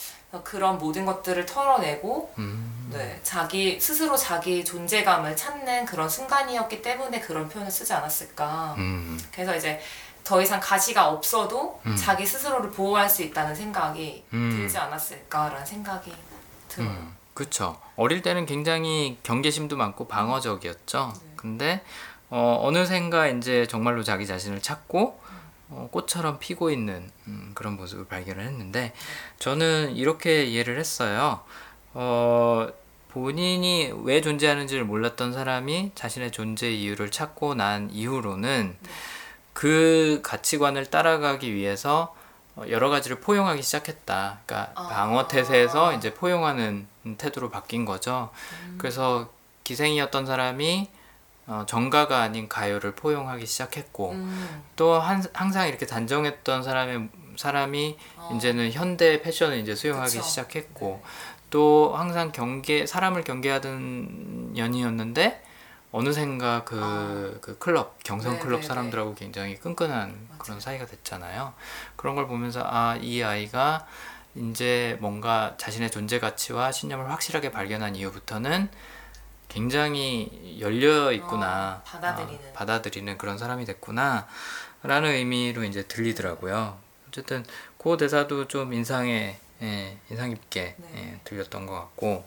Speaker 3: 그런 모든 것들을 털어내고,
Speaker 2: 음.
Speaker 3: 네, 자기 스스로 자기 존재감을 찾는 그런 순간이었기 때문에 그런 표현을 쓰지 않았을까.
Speaker 2: 음.
Speaker 3: 그래서 이제 더 이상 가시가 없어도
Speaker 2: 음.
Speaker 3: 자기 스스로를 보호할 수 있다는 생각이
Speaker 2: 음.
Speaker 3: 들지 않았을까라는 생각이 들어요.
Speaker 2: 음, 그쵸. 어릴 때는 굉장히 경계심도 많고 방어적이었죠.
Speaker 3: 네.
Speaker 2: 근데 어, 어느샌가 이제 정말로 자기 자신을 찾고 어, 꽃처럼 피고 있는 음, 그런 모습을 발견을 했는데 저는 이렇게 이해를 했어요. 어, 본인이 왜 존재하는지를 몰랐던 사람이 자신의 존재 이유를 찾고 난 이후로는 그 가치관을 따라가기 위해서 어, 여러 가지를 포용하기 시작했다. 그러니까
Speaker 3: 아.
Speaker 2: 방어 태세에서 이제 포용하는 태도로 바뀐 거죠.
Speaker 3: 음.
Speaker 2: 그래서 기생이었던 사람이 어, 정가가 아닌 가요를 포용하기 시작했고
Speaker 3: 음.
Speaker 2: 또 한, 항상 이렇게 단정했던 사람의 사람이
Speaker 3: 어.
Speaker 2: 이제는 현대 패션을 이제 수용하기
Speaker 3: 그쵸.
Speaker 2: 시작했고
Speaker 3: 네.
Speaker 2: 또 항상 경계 사람을 경계하던 연이었는데 어느샌가 그, 그 클럽 경성
Speaker 3: 네,
Speaker 2: 클럽
Speaker 3: 네,
Speaker 2: 사람들하고 굉장히 끈끈한
Speaker 3: 맞아요.
Speaker 2: 그런 사이가 됐잖아요. 그런 걸 보면서 아 이 아이가 이제 뭔가 자신의 존재 가치와 신념을 확실하게 발견한 이후부터는 굉장히 열려 있구나
Speaker 3: 어, 받아들이는.
Speaker 2: 어, 받아들이는 그런 사람이 됐구나 라는 의미로 이제 들리더라고요. 어쨌든 그 대사도 좀 인상에 예, 인상 깊게
Speaker 3: 네.
Speaker 2: 예, 들렸던 것 같고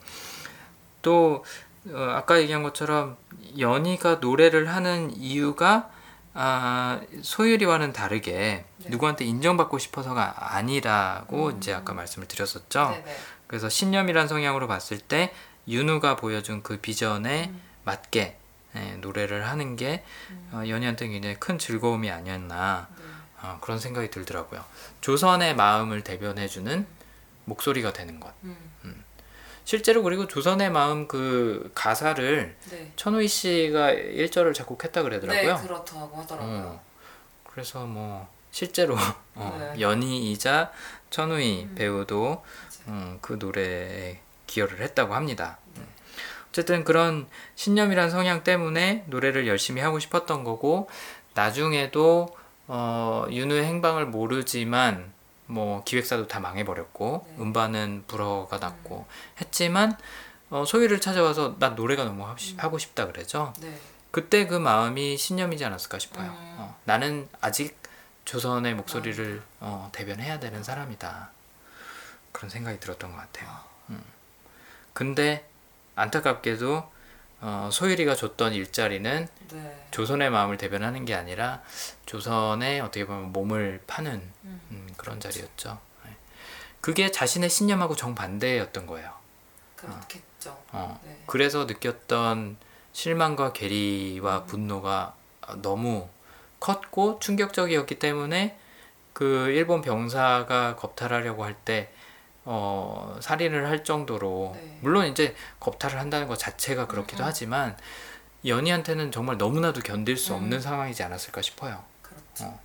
Speaker 2: 또 어, 아까 얘기한 것처럼 연희가 노래를 하는 이유가 아, 소율이와는 다르게
Speaker 3: 네.
Speaker 2: 누구한테 인정받고 싶어서가 아니라고
Speaker 3: 음.
Speaker 2: 이제 아까 말씀을 드렸었죠.
Speaker 3: 네네.
Speaker 2: 그래서 신념이란 성향으로 봤을 때 윤우가 보여준 그 비전에
Speaker 3: 음.
Speaker 2: 맞게 예, 노래를 하는 게
Speaker 3: 음.
Speaker 2: 어, 연희한테 굉장히 큰 즐거움이 아니었나
Speaker 3: 네.
Speaker 2: 어, 그런 생각이 들더라고요. 조선의 마음을 대변해주는 목소리가 되는 것.
Speaker 3: 음.
Speaker 2: 실제로 그리고 조선의 마음 그 가사를
Speaker 3: 네.
Speaker 2: 천우희 씨가 1절을 작곡했다 그러더라고요.
Speaker 3: 네, 그렇다고 하더라고요.
Speaker 2: 어, 그래서 뭐 실제로 [laughs] 어,
Speaker 3: 네.
Speaker 2: 연희이자 천우희
Speaker 3: 음.
Speaker 2: 배우도. 음, 그 노래에 기여를 했다고 합니다.
Speaker 3: 네.
Speaker 2: 어쨌든 그런 신념이란 성향 때문에 노래를 열심히 하고 싶었던 거고 나중에도 어, 윤우의 행방을 모르지만 뭐 기획사도 다 망해버렸고
Speaker 3: 네.
Speaker 2: 음반은 불허가 났고 했지만 어, 소희를 찾아와서 난 노래가 너무 하 고, 싶-
Speaker 3: 음.
Speaker 2: 하고 싶다 그래죠.
Speaker 3: 네.
Speaker 2: 그때 그 마음이 신념이지 않았을까 싶어요.
Speaker 3: 음.
Speaker 2: 어, 나는 아직 조선의 목소리를 어, 대변해야 되는 사람이다. 그런 생각이 들었던 것 같아요. 음. 근데 안타깝게도 어, 소율이가 줬던 일자리는
Speaker 3: 네.
Speaker 2: 조선의 마음을 대변하는 게 아니라 조선의 어떻게 보면 몸을 파는
Speaker 3: 음.
Speaker 2: 음, 그런 자리였죠. 네. 그게 자신의 신념하고 정반대였던 거예요.
Speaker 3: 그렇겠죠.
Speaker 2: 어,
Speaker 3: 네.
Speaker 2: 그래서 느꼈던 실망과 괴리와
Speaker 3: 음.
Speaker 2: 분노가 너무 컸고 충격적이었기 때문에 그 일본 병사가 겁탈하려고 할 때 어, 살인을 할 정도로
Speaker 3: 네.
Speaker 2: 물론 이제 겁탈을 한다는 것 자체가 그렇기도
Speaker 3: 음, 음.
Speaker 2: 하지만 연희한테는 정말 너무나도 견딜 수 없는
Speaker 3: 음.
Speaker 2: 상황이지 않았을까 싶어요.
Speaker 3: 그렇죠.
Speaker 2: 어.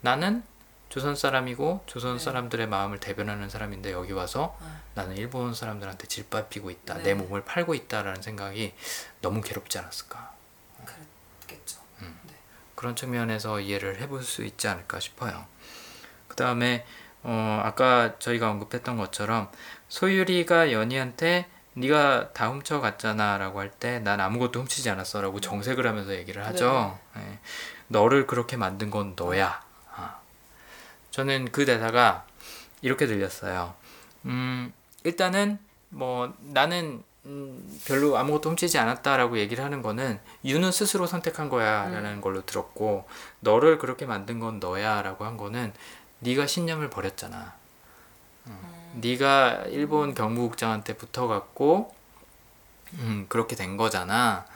Speaker 2: 나는 조선 사람이고 조선
Speaker 3: 네.
Speaker 2: 사람들의 마음을 대변하는 사람인데 여기 와서
Speaker 3: 아,
Speaker 2: 나는 일본 사람들한테 질밟히고 있다.
Speaker 3: 네.
Speaker 2: 내 몸을 팔고 있다라는 생각이 너무 괴롭지 않았을까.
Speaker 3: 그랬겠죠.
Speaker 2: 음.
Speaker 3: 네.
Speaker 2: 그런 측면에서 이해를 해볼 수 있지 않을까 싶어요. 그 다음에 어, 아까 저희가 언급했던 것처럼 소유리가 연희한테 네가 다 훔쳐갔잖아 라고 할 때 난 아무것도 훔치지 않았어 라고 정색을 하면서 얘기를 하죠. 예. 너를 그렇게 만든 건 너야. 아. 저는 그 대사가 이렇게 들렸어요. 음, 일단은 뭐 나는 음, 별로 아무것도 훔치지 않았다라고 얘기를 하는 거는 유는 스스로 선택한 거야라는 걸로 들었고 너를 그렇게 만든 건 너야라고 한 거는 네가 신념을 버렸잖아.
Speaker 3: 음.
Speaker 2: 네가 일본 경무국장한테 붙어갖고 음, 그렇게 된 거잖아.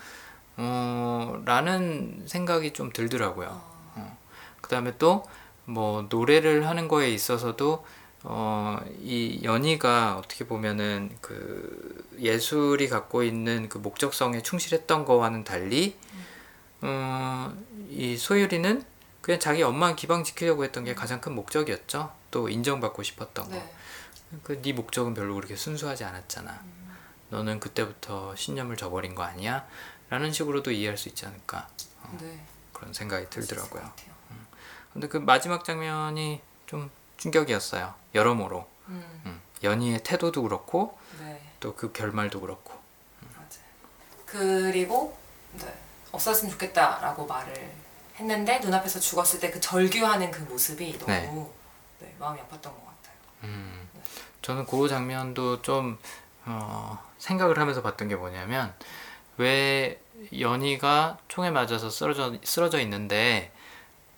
Speaker 2: 어, 라는 생각이 좀 들더라고요.
Speaker 3: 어,
Speaker 2: 그 다음에 또 뭐 노래를 하는 거에 있어서도 어, 이 연희가 어떻게 보면은 그 예술이 갖고 있는 그 목적성에 충실했던 거와는 달리 어, 이 소율이는 그냥 자기 엄마 기방 지키려고 했던 게 가장 큰 목적이었죠. 또 인정받고 싶었던 거.
Speaker 3: 네.
Speaker 2: 그네 목적은 별로 그렇게 순수하지 않았잖아. 너는 그때부터 신념을 저버린 거 아니야? 라는 식으로도 이해할 수 있지 않을까
Speaker 3: 네.
Speaker 2: 그런 생각이 들더라고요.
Speaker 3: 같아요.
Speaker 2: 근데 그 마지막 장면이 좀 충격이었어요. 여러모로
Speaker 3: 음.
Speaker 2: 음, 연희의 태도도 그렇고
Speaker 3: 네.
Speaker 2: 또그 결말도 그렇고
Speaker 3: 맞아요. 그리고 네, 없었으면 좋겠다라고 말을 했는데 눈앞에서 죽었을 때 그 절규하는 그 모습이 너무
Speaker 2: 네.
Speaker 3: 네, 마음이 아팠던 것 같아요.
Speaker 2: 음, 저는 그 장면도 좀 어, 생각을 하면서 봤던 게 뭐냐면 왜 연희가 총에 맞아서 쓰러져 쓰러져 있는데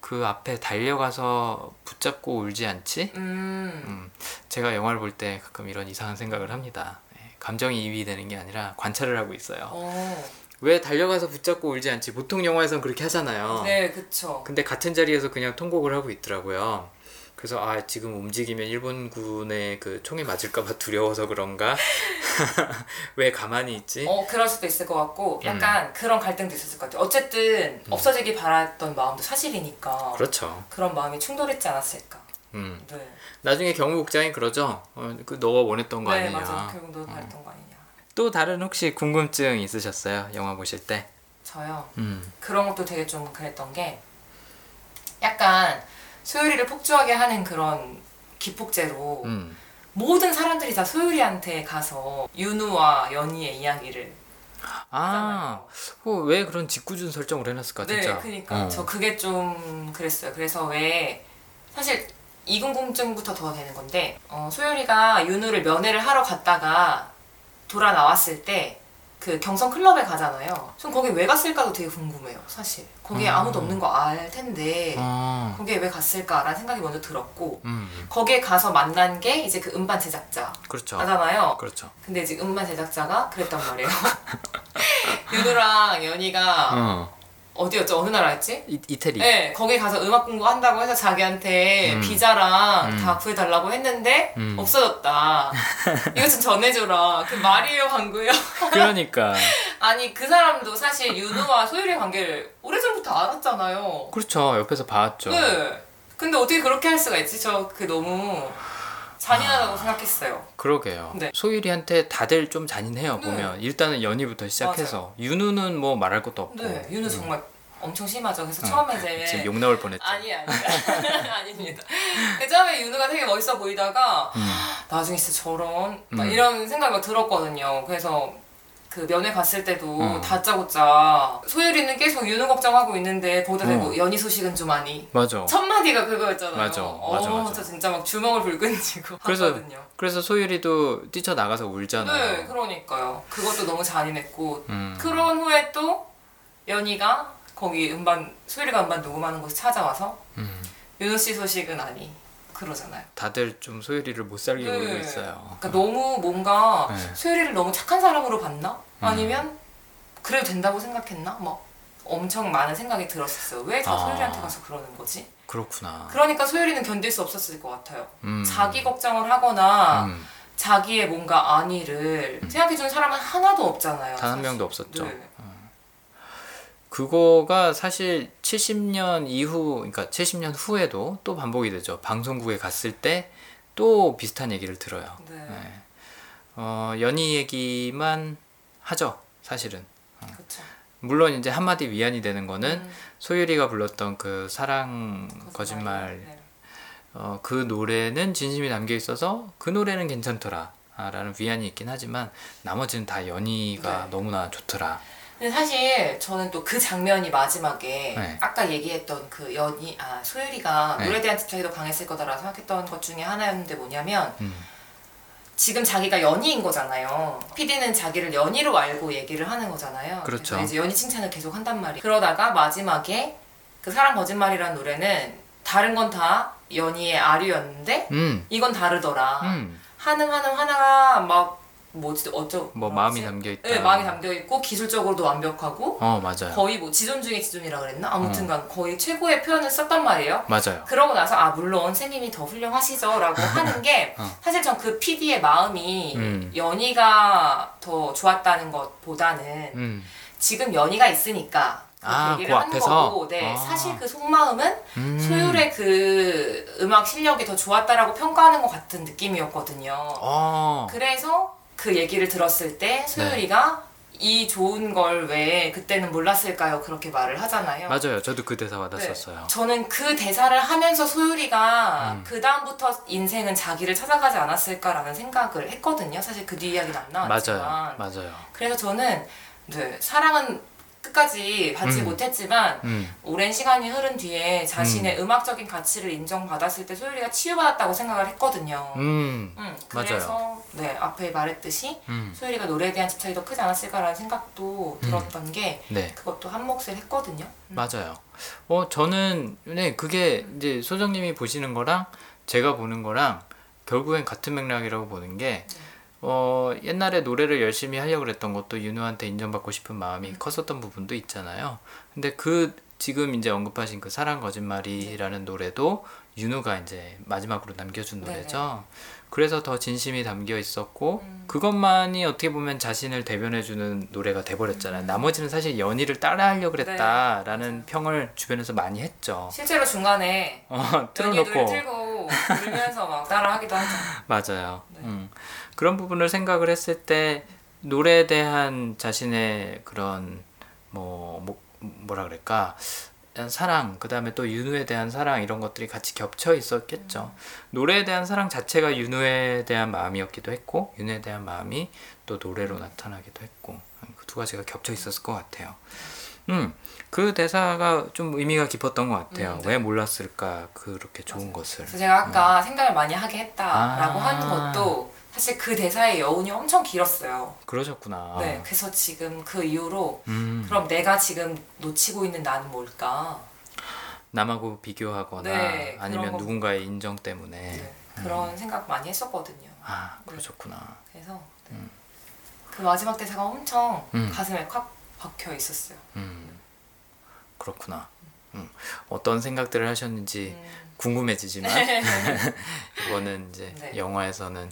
Speaker 2: 그 앞에 달려가서 붙잡고 울지 않지?
Speaker 3: 음,
Speaker 2: 음, 제가 영화를 볼 때 가끔 이런 이상한 생각을 합니다. 예, 감정이 이입이 되는 게 아니라 관찰을 하고 있어요.
Speaker 3: 어,
Speaker 2: 왜 달려가서 붙잡고 울지 않지? 보통 영화에선 그렇게 하잖아요.
Speaker 3: 네, 그쵸.
Speaker 2: 근데 같은 자리에서 그냥 통곡을 하고 있더라고요. 그래서 아 지금 움직이면 일본군의 그 총에 맞을까봐 두려워서 그런가? [laughs] 왜 가만히 있지?
Speaker 3: 어 그럴 수도 있을 것 같고
Speaker 2: 음.
Speaker 3: 약간 그런 갈등도 있었을 것 같아요. 어쨌든 없어지기 바랐던 마음도 사실이니까
Speaker 2: 그렇죠.
Speaker 3: 그런 마음이 충돌했지 않았을까.
Speaker 2: 음.
Speaker 3: 네.
Speaker 2: 나중에 경무국장이 그러죠. 어, 그 너가 원했던 거
Speaker 3: 네
Speaker 2: 아니냐.
Speaker 3: 맞아. 결국 너 바랬던 거 아니냐.
Speaker 2: 또 다른 혹시 궁금증 있으셨어요? 영화 보실 때?
Speaker 3: 저요.
Speaker 2: 음.
Speaker 3: 그런 것도 되게 좀 그랬던 게 약간 소율이를 폭주하게 하는 그런 기폭제로
Speaker 2: 음.
Speaker 3: 모든 사람들이 다 소율이한테 가서 윤우와 연희의 이야기를
Speaker 2: 아,
Speaker 3: 하잖아요.
Speaker 2: 어, 왜 그런 짓궂은 설정을 해놨을까
Speaker 3: 네,
Speaker 2: 진짜.
Speaker 3: 그러니까
Speaker 2: 어.
Speaker 3: 저 그게 좀 그랬어요. 그래서 왜 사실 이궁금증부터 더 되는 건데 어, 소율이가 윤우를 면회를 하러 갔다가 돌아 나왔을 때 그 경성 클럽에 가잖아요. 전 거기 왜 갔을까도 되게 궁금해요. 사실 거기에
Speaker 2: 음.
Speaker 3: 아무도 없는 거 알 텐데
Speaker 2: 어.
Speaker 3: 거기에 왜 갔을까라는 생각이 먼저 들었고
Speaker 2: 음.
Speaker 3: 거기에 가서 만난 게 이제 그 음반 제작자
Speaker 2: 그렇죠.
Speaker 3: 하잖아요.
Speaker 2: 그렇죠.
Speaker 3: 근데 지금 음반 제작자가 그랬단 말이에요. [laughs] 윤우랑 연희가
Speaker 2: 어.
Speaker 3: 어디였죠? 어느 나라였지?
Speaker 2: 이, 이태리.
Speaker 3: 네, 거기 가서 음악 공부한다고 해서 자기한테
Speaker 2: 음.
Speaker 3: 비자랑
Speaker 2: 음.
Speaker 3: 다 구해달라고 했는데
Speaker 2: 음.
Speaker 3: 없어졌다. [laughs] 이거 좀 전해줘라. 그 말이에요, 방구요.
Speaker 2: 그러니까. [laughs]
Speaker 3: 아니 그 사람도 사실 윤우와 소율의 관계를 오래전부터 알았잖아요.
Speaker 2: 그렇죠. 옆에서 봐왔죠.
Speaker 3: 네. 근데 어떻게 그렇게 할 수가 있지? 저 그 너무 잔인하다고 생각했어요.
Speaker 2: 그러게요.
Speaker 3: 네.
Speaker 2: 소율이한테 다들 좀 잔인해요
Speaker 3: 네.
Speaker 2: 보면 일단은 연희부터 시작해서 윤우는 뭐 말할 것도 없고
Speaker 3: 네, 윤우
Speaker 2: 음.
Speaker 3: 정말 엄청 심하죠. 그래서
Speaker 2: 어,
Speaker 3: 처음에 [laughs] 이제
Speaker 2: 지금 욕 나올 뻔했죠.
Speaker 3: 아니 아니 [laughs] 아닙니다. 그 처음에 윤우가 되게 멋있어 보이다가
Speaker 2: 음.
Speaker 3: 나중에 진짜 저런 막
Speaker 2: 음.
Speaker 3: 이런 생각이 막 들었거든요. 그래서 그 면회 갔을 때도
Speaker 2: 어.
Speaker 3: 다짜고짜 소율이는 계속 윤우 걱정하고 있는데 거기다 대고
Speaker 2: 어.
Speaker 3: 연희 소식은 좀 아니.
Speaker 2: 맞아.
Speaker 3: 첫 마디가 그거였잖아요.
Speaker 2: 맞아,
Speaker 3: 어,
Speaker 2: 맞아, 맞아.
Speaker 3: 저 진짜 막 주먹을 불끈 쥐고
Speaker 2: 그래서
Speaker 3: 하거든요.
Speaker 2: 그래서 소율이도 뛰쳐 나가서 울잖아요.
Speaker 3: 네, 그러니까요. 그것도 너무 잔인했고
Speaker 2: 음.
Speaker 3: 그런 후에 또 연희가 거기 음반 소율이가 음반 녹음하는 곳에 찾아와서
Speaker 2: 음.
Speaker 3: 윤우 씨 소식은 아니 그러잖아요.
Speaker 2: 다들 좀 소율이를 못 살게
Speaker 3: 네.
Speaker 2: 굴고 있어요.
Speaker 3: 그러니까 너무 뭔가
Speaker 2: 네. 음.
Speaker 3: 소율이를 너무 착한 사람으로 봤나? 아니면 그래도 된다고 생각했나? 막 엄청 많은 생각이 들었었어요. 왜 다
Speaker 2: 아.
Speaker 3: 소율이한테 가서 그러는 거지?
Speaker 2: 그렇구나.
Speaker 3: 그러니까 소율이는 견딜 수 없었을 것 같아요.
Speaker 2: 음.
Speaker 3: 자기 걱정을 하거나
Speaker 2: 음.
Speaker 3: 자기의 뭔가 안위를 생각해주는 사람은 하나도 없잖아요.
Speaker 2: 단 한
Speaker 3: 사실.
Speaker 2: 명도 없었죠.
Speaker 3: 네.
Speaker 2: 그거가 사실 70년 이후, 그러니까 70년 후에도 또 반복이 되죠. 방송국에 갔을 때 또 비슷한 얘기를 들어요.
Speaker 3: 네.
Speaker 2: 네. 어, 연희 얘기만 하죠. 사실은.
Speaker 3: 그렇죠.
Speaker 2: 물론 이제 한마디 위안이 되는 거는
Speaker 3: 음,
Speaker 2: 소율이가 불렀던 그 사랑 거짓말
Speaker 3: 네.
Speaker 2: 어, 그 노래는 진심이 담겨 있어서 그 노래는 괜찮더라 아, 라는 위안이 있긴 하지만 나머지는 다 연희가
Speaker 3: 네.
Speaker 2: 너무나 좋더라
Speaker 3: 근데 사실 저는 또 그 장면이 마지막에
Speaker 2: 네.
Speaker 3: 아까 얘기했던 그 연희 아 소율이가
Speaker 2: 네.
Speaker 3: 노래에 대한 집착이 더 강했을 거다라고 생각했던 것 중에 하나였는데 뭐냐면
Speaker 2: 음.
Speaker 3: 지금 자기가 연희인 거잖아요. PD는 자기를 연희로 알고 얘기를 하는 거잖아요.
Speaker 2: 그렇죠.
Speaker 3: 그래서 이제 연희 칭찬을 계속 한단 말이에요. 그러다가 마지막에 그 사랑 거짓말이라는 노래는 다른 건 다 연희의 아류였는데
Speaker 2: 음.
Speaker 3: 이건 다르더라.
Speaker 2: 음.
Speaker 3: 하는 하는 하나가 막 뭐지 어쩌
Speaker 2: 뭐? 마음이 담겨 있다
Speaker 3: 네, 마음이 담겨 있고 기술적으로도 완벽하고
Speaker 2: 어 맞아요
Speaker 3: 거의 뭐 지존 중에 지존이라 그랬나? 아무튼간 거의 최고의 표현을 썼단 말이에요.
Speaker 2: 맞아요
Speaker 3: 그러고 나서 아 물론 선생님이 더 훌륭하시죠라고 [laughs] 하는 게
Speaker 2: 어.
Speaker 3: 사실 전 그 PD의 마음이
Speaker 2: 음.
Speaker 3: 연희가 더 좋았다는 것보다는
Speaker 2: 음.
Speaker 3: 지금 연희가 있으니까 그렇게
Speaker 2: 아,
Speaker 3: 얘기를
Speaker 2: 그 앞에서?
Speaker 3: 거고 네
Speaker 2: 아.
Speaker 3: 사실 그 속마음은
Speaker 2: 음.
Speaker 3: 소율의 그 음악 실력이 더 좋았다라고 평가하는 것 같은 느낌이었거든요.
Speaker 2: 어.
Speaker 3: 그래서 그 얘기를 들었을 때 소율이가 이 좋은 걸 왜 그때는 몰랐을까요? 그렇게 말을 하잖아요.
Speaker 2: 맞아요 저도 그 대사
Speaker 3: 네.
Speaker 2: 받았었어요
Speaker 3: 저는 그 대사를 하면서 소율이가
Speaker 2: 음.
Speaker 3: 그 다음부터 인생은 자기를 찾아가지 않았을까라는 생각을 했거든요. 사실 그 뒤 이야기는 안 나왔지만.
Speaker 2: 맞아요 맞아요
Speaker 3: 그래서 저는 네, 사랑은 끝까지 받지
Speaker 2: 음.
Speaker 3: 못했지만
Speaker 2: 음.
Speaker 3: 오랜 시간이 흐른 뒤에 자신의 음. 악적인 가치를 인정받았을 때 소율이가 치유받았다고 생각을 했거든요.
Speaker 2: 음.
Speaker 3: 음,
Speaker 2: 맞아요.
Speaker 3: 그래서 네 앞에 말했듯이
Speaker 2: 음.
Speaker 3: 소율이가 노래에 대한 집착이 더 크지 않았을까라는 생각도 들었던 게
Speaker 2: 네
Speaker 3: 그것도 한 몫을 했거든요. 음.
Speaker 2: 맞아요. 어 저는 네 그게 이제 소정님이 보시는 거랑 제가 보는 거랑 결국엔 같은 맥락이라고 보는 게 어, 옛날에 노래를 열심히 하려고 그랬던 것도 윤우한테 인정받고 싶은 마음이 컸었던 부분도 있잖아요. 근데 그 지금 이제 언급하신 그 사랑 거짓말이라는 노래도 윤우가 이제 마지막으로 남겨준
Speaker 3: 네네.
Speaker 2: 노래죠. 그래서 더 진심이 담겨 있었고
Speaker 3: 음.
Speaker 2: 그것만이 어떻게 보면 자신을 대변해주는 노래가 돼버렸잖아요. 나머지는 사실 연희를 따라하려고
Speaker 3: 네,
Speaker 2: 그랬다라는 평을 주변에서 많이 했죠.
Speaker 3: 실제로 중간에
Speaker 2: 어, 틀어놓고
Speaker 3: 틀고 울면서 막 따라하기도 하죠. [laughs]
Speaker 2: 맞아요.
Speaker 3: 네.
Speaker 2: 음. 그런 부분을 생각을 했을 때 노래에 대한 자신의 그런 뭐, 뭐 뭐라 그럴까 사랑 그 다음에 또 윤우에 대한 사랑 이런 것들이 같이 겹쳐 있었겠죠. 노래에 대한 사랑 자체가 윤우에 대한 마음이었기도 했고 윤우에 대한 마음이 또 노래로 나타나기도 했고 그 두 가지가 겹쳐 있었을 것 같아요. 음, 그 대사가 좀 의미가 깊었던 것 같아요.
Speaker 3: 음, 네.
Speaker 2: 왜 몰랐을까 그렇게 좋은 것을.
Speaker 3: 그래서 제가 아까 생각을 많이 하게 했다라고
Speaker 2: 아.
Speaker 3: 하는 것도 사실 그 대사의 여운이 엄청 길었어요.
Speaker 2: 그러셨구나.
Speaker 3: 네, 그래서 지금 그 이후로
Speaker 2: 음.
Speaker 3: 그럼 내가 지금 놓치고 있는 나는 뭘까?
Speaker 2: 남하고 비교하거나
Speaker 3: 네,
Speaker 2: 아니면
Speaker 3: 그런 거-
Speaker 2: 누군가의 인정 때문에
Speaker 3: 네, 그런 생각 많이 했었거든요.
Speaker 2: 아 그러셨구나
Speaker 3: 그래서 네. 그 마지막 대사가 엄청
Speaker 2: 음.
Speaker 3: 가슴에 콱 박혀 있었어요.
Speaker 2: 음 그렇구나 음. 어떤 생각들을 하셨는지
Speaker 3: 음,
Speaker 2: 궁금해지지만 [laughs] [laughs] 이거는 이제
Speaker 3: 네.
Speaker 2: 영화에서는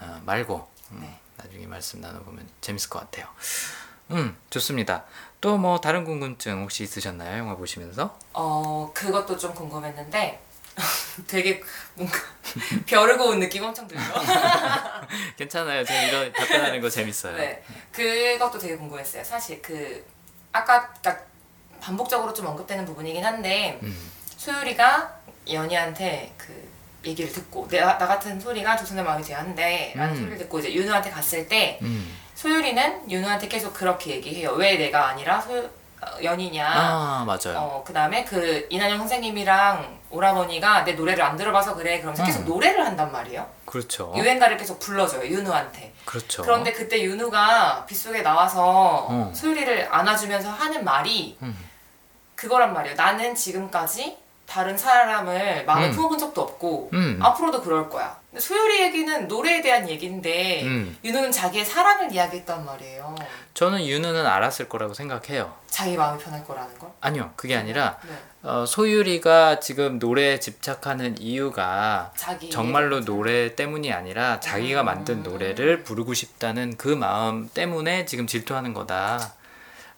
Speaker 2: 어, 말고 음,
Speaker 3: 네.
Speaker 2: 나중에 말씀 나눠보면 재밌을 것 같아요 음 좋습니다 또 뭐 다른 궁금증 혹시 있으셨나요 영화 보시면서
Speaker 3: 어 그것도 좀 궁금했는데 [laughs] 되게 뭔가 [laughs] 벼르고 온 느낌 엄청 들죠. [laughs]
Speaker 2: 괜찮아요 제가 이런 답변하는 거 재밌어요
Speaker 3: 네, 그것도 되게 궁금했어요. 사실 그 아까 딱 반복적으로 좀 언급되는 부분이긴 한데
Speaker 2: 음,
Speaker 3: 소율이가 연희한테 그 얘기를 듣고 나, 나 같은 소리가 조선의 마음이 한대 라는
Speaker 2: 음.
Speaker 3: 소리를 듣고 이제 윤우한테 갔을 때
Speaker 2: 음.
Speaker 3: 소율이는 윤우한테 계속 그렇게 얘기해요. 왜 내가 아니라 소 어, 연희냐.
Speaker 2: 아 맞아요
Speaker 3: 어, 그 다음에 그 이난영 선생님이랑 오라버니가 내 노래를 안 들어봐서 그래. 그러면서 계속
Speaker 2: 음.
Speaker 3: 노래를 한단 말이에요.
Speaker 2: 그렇죠
Speaker 3: 유행가를 계속 불러줘요. 윤우한테.
Speaker 2: 그렇죠
Speaker 3: 그런데 그때 윤우가 빗속에 나와서
Speaker 2: 어.
Speaker 3: 소율이를 안아주면서 하는 말이
Speaker 2: 음.
Speaker 3: 그거란 말이에요. 나는 지금까지 다른 사람을 마음에
Speaker 2: 음.
Speaker 3: 품어본 적도 없고
Speaker 2: 음.
Speaker 3: 앞으로도 그럴 거야. 근데 소율이 얘기는 노래에 대한 얘기인데
Speaker 2: 음.
Speaker 3: 윤우는 자기의 사랑을 이야기했단 말이에요.
Speaker 2: 저는 윤우는 알았을 거라고 생각해요.
Speaker 3: 자기 마음이 편할 거라는 걸.
Speaker 2: 아니요, 그게 아니라
Speaker 3: 네.
Speaker 2: 어, 소유리가 지금 노래에 집착하는 이유가
Speaker 3: 자기
Speaker 2: 정말로 노래 때문이 아니라 자기가 만든
Speaker 3: 음.
Speaker 2: 노래를 부르고 싶다는 그 마음 때문에 지금 질투하는 거다.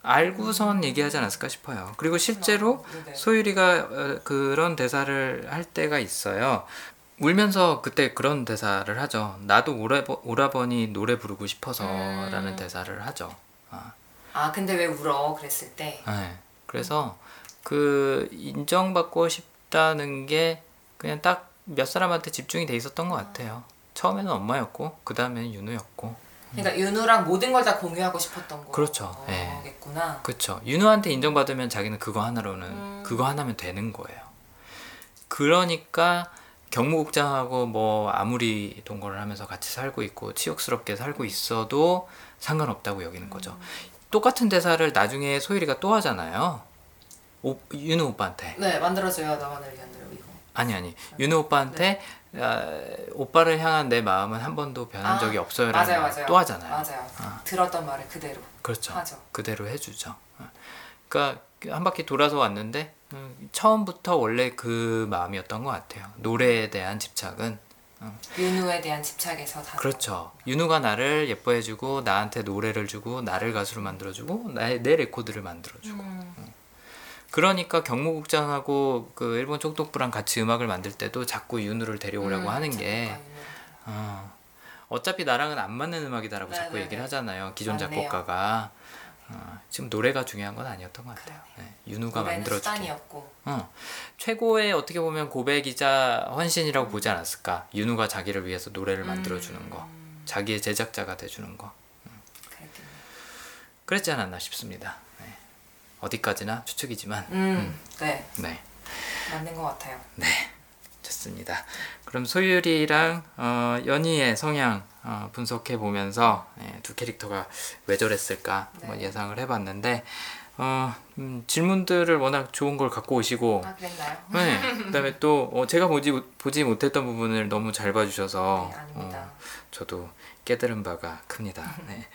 Speaker 2: 알고선 얘기하지 않았을까 싶어요. 그리고 실제로. 소유리가 어, 그런 대사를 할 때가 있어요. 울면서 그때 그런 대사를 하죠. 나도 오라버, 오라버니 노래 부르고 싶어서라는
Speaker 3: 음.
Speaker 2: 대사를 하죠. 아.
Speaker 3: 아 근데 왜 울어? 그랬을 때.
Speaker 2: 네. 그래서 그 인정받고 싶다는 게 그냥 딱 몇 사람한테 집중이 돼 있었던 것 같아요. 처음에는 엄마였고 그 다음에는 윤우였고.
Speaker 3: 그러니까 윤우랑 모든 걸 다 공유하고 싶었던
Speaker 2: 음. 그렇죠. 예.
Speaker 3: 거겠구나.
Speaker 2: 그쵸. 윤우한테 인정받으면 자기는 그거 하나로는
Speaker 3: 음.
Speaker 2: 그거 하나면 되는 거예요. 그러니까 경무국장하고 뭐 아무리 동거를 하면서 같이 살고 있고 치욕스럽게 살고 있어도 상관없다고 여기는 거죠.
Speaker 3: 음.
Speaker 2: 똑같은 대사를 나중에 소율이가 또 하잖아요. 오, 윤우 오빠한테.
Speaker 3: 네 만들어줘요 나만을 위한.
Speaker 2: 아니 아니 윤우 오빠한테 아, 오빠를 향한 내 마음은 한 번도 변한
Speaker 3: 아,
Speaker 2: 적이 없어요라는
Speaker 3: 맞아요
Speaker 2: 말
Speaker 3: 맞아요.
Speaker 2: 또 하잖아요.
Speaker 3: 맞아요.
Speaker 2: 아.
Speaker 3: 들었던 말을 그대로
Speaker 2: 그렇죠.
Speaker 3: 하죠.
Speaker 2: 그대로 해주죠. 어. 그러니까 한 바퀴 돌아서 왔는데 음, 처음부터 원래 그 마음이었던 것 같아요. 노래에 대한 집착은
Speaker 3: 윤우에 대한 집착에서 다.
Speaker 2: 그렇죠. 윤우가 나를 예뻐해주고 나한테 노래를 주고 나를 가수로 만들어주고 나의 내 레코드를 만들어주고
Speaker 3: 음,
Speaker 2: 그러니까 경무국장하고 그 일본 총독부랑 같이 음악을 만들 때도 자꾸 윤우를 데려오라고
Speaker 3: 음,
Speaker 2: 하는 게. 어, 어차피 나랑은 안 맞는 음악이다라고 자꾸
Speaker 3: 네네네.
Speaker 2: 얘기를 하잖아요. 기존
Speaker 3: 맞네요.
Speaker 2: 작곡가가 어, 지금 노래가 중요한 건 아니었던 것 같아요. 네, 윤우가.
Speaker 3: 수단이었고.
Speaker 2: 어, 최고의 어떻게 보면 고백이자 헌신이라고 보지 않았을까? 윤우가 자기를 위해서 노래를 만들어주는 거,
Speaker 3: 음,
Speaker 2: 자기의 제작자가 돼주는 거,
Speaker 3: 그랬겠네.
Speaker 2: 그랬지 않았나 싶습니다. 네. 어디까지나 추측이지만,
Speaker 3: 음, 네
Speaker 2: 네,
Speaker 3: 맞는 것 같아요.
Speaker 2: 좋습니다. 그럼 소율이랑 어, 연희의 성향 어, 분석해 보면서 예, 두 캐릭터가 왜 저랬을까 한번
Speaker 3: 네.
Speaker 2: 예상을 해봤는데 어, 음, 질문들을 워낙 좋은 걸 갖고 오시고
Speaker 3: 아 그랬나요?
Speaker 2: 네, [laughs] 그다음에 또 어, 제가 보지 못- 보지 못했던 부분을 너무 잘 봐주셔서
Speaker 3: 네, 아닙니다.
Speaker 2: 어, 저도 깨달은 바가 큽니다. 네.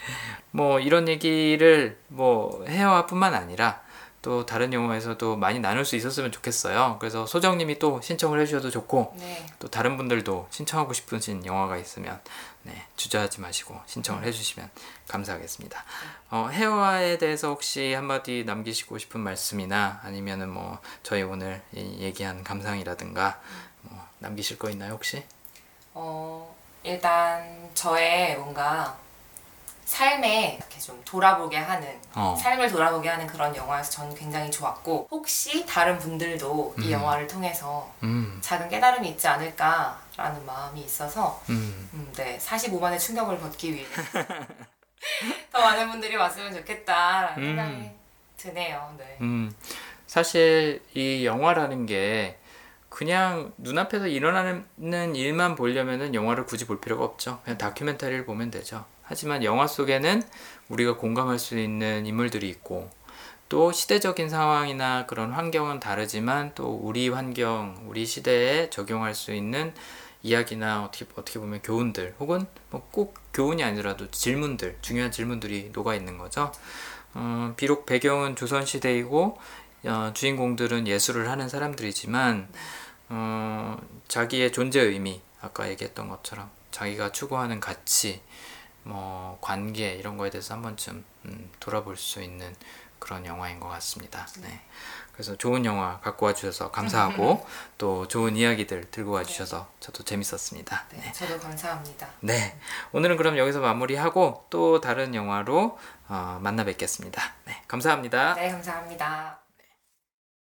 Speaker 2: 뭐 이런 얘기를 뭐 해와뿐만 아니라 또 다른 영화에서도 많이 나눌 수 있었으면 좋겠어요. 그래서 소정님이 또 신청을 해주셔도 좋고
Speaker 3: 네.
Speaker 2: 또 다른 분들도 신청하고 싶으신 영화가 있으면 네, 주저하지 마시고 신청을 해주시면 감사하겠습니다. 어, 헤어에 대해서 혹시 한마디 남기시고 싶은 말씀이나 아니면은 뭐 저희 오늘 이 얘기한 감상이라든가 뭐 남기실 거 있나요 혹시?
Speaker 3: 어, 일단 저의 뭔가 삶에 이렇게 좀 돌아보게 하는
Speaker 2: 어.
Speaker 3: 삶을 돌아보게 하는 그런 영화여서 저는 굉장히 좋았고 혹시 다른 분들도 이
Speaker 2: 음.
Speaker 3: 영화를 통해서
Speaker 2: 음,
Speaker 3: 작은 깨달음이 있지 않을까라는 마음이 있어서
Speaker 2: 음,
Speaker 3: 음, 네 45만의 충격을 벗기 위해 [laughs] 더 많은 분들이 왔으면 좋겠다라는
Speaker 2: 음.
Speaker 3: 생각이 드네요. 네.
Speaker 2: 음. 사실 이 영화라는 게 그냥 눈앞에서 일어나는 일만 보려면은 영화를 굳이 볼 필요가 없죠. 그냥 다큐멘터리를 보면 되죠. 하지만 영화 속에는 우리가 공감할 수 있는 인물들이 있고 또 시대적인 상황이나 그런 환경은 다르지만 또 우리 환경, 우리 시대에 적용할 수 있는 이야기나 어떻게 어떻게 보면 교훈들 혹은 뭐 꼭 교훈이 아니더라도 질문들 중요한 질문들이 녹아 있는 거죠. 어, 비록 배경은 조선 시대이고 어, 주인공들은 예술을 하는 사람들이지만 어, 자기의 존재 의미 아까 얘기했던 것처럼 자기가 추구하는 가치 뭐 관계 이런 거에 대해서 한 번쯤 음, 돌아볼 수 있는 그런 영화인 것 같습니다. 네. 그래서 좋은 영화 갖고 와주셔서 감사하고 [laughs] 또 좋은 이야기들 들고 와주셔서 저도 재밌었습니다.
Speaker 3: 네, 저도 감사합니다.
Speaker 2: 네. 오늘은 그럼 여기서 마무리하고 또 다른 영화로 어, 만나 뵙겠습니다. 네. 감사합니다.
Speaker 3: 네, 감사합니다.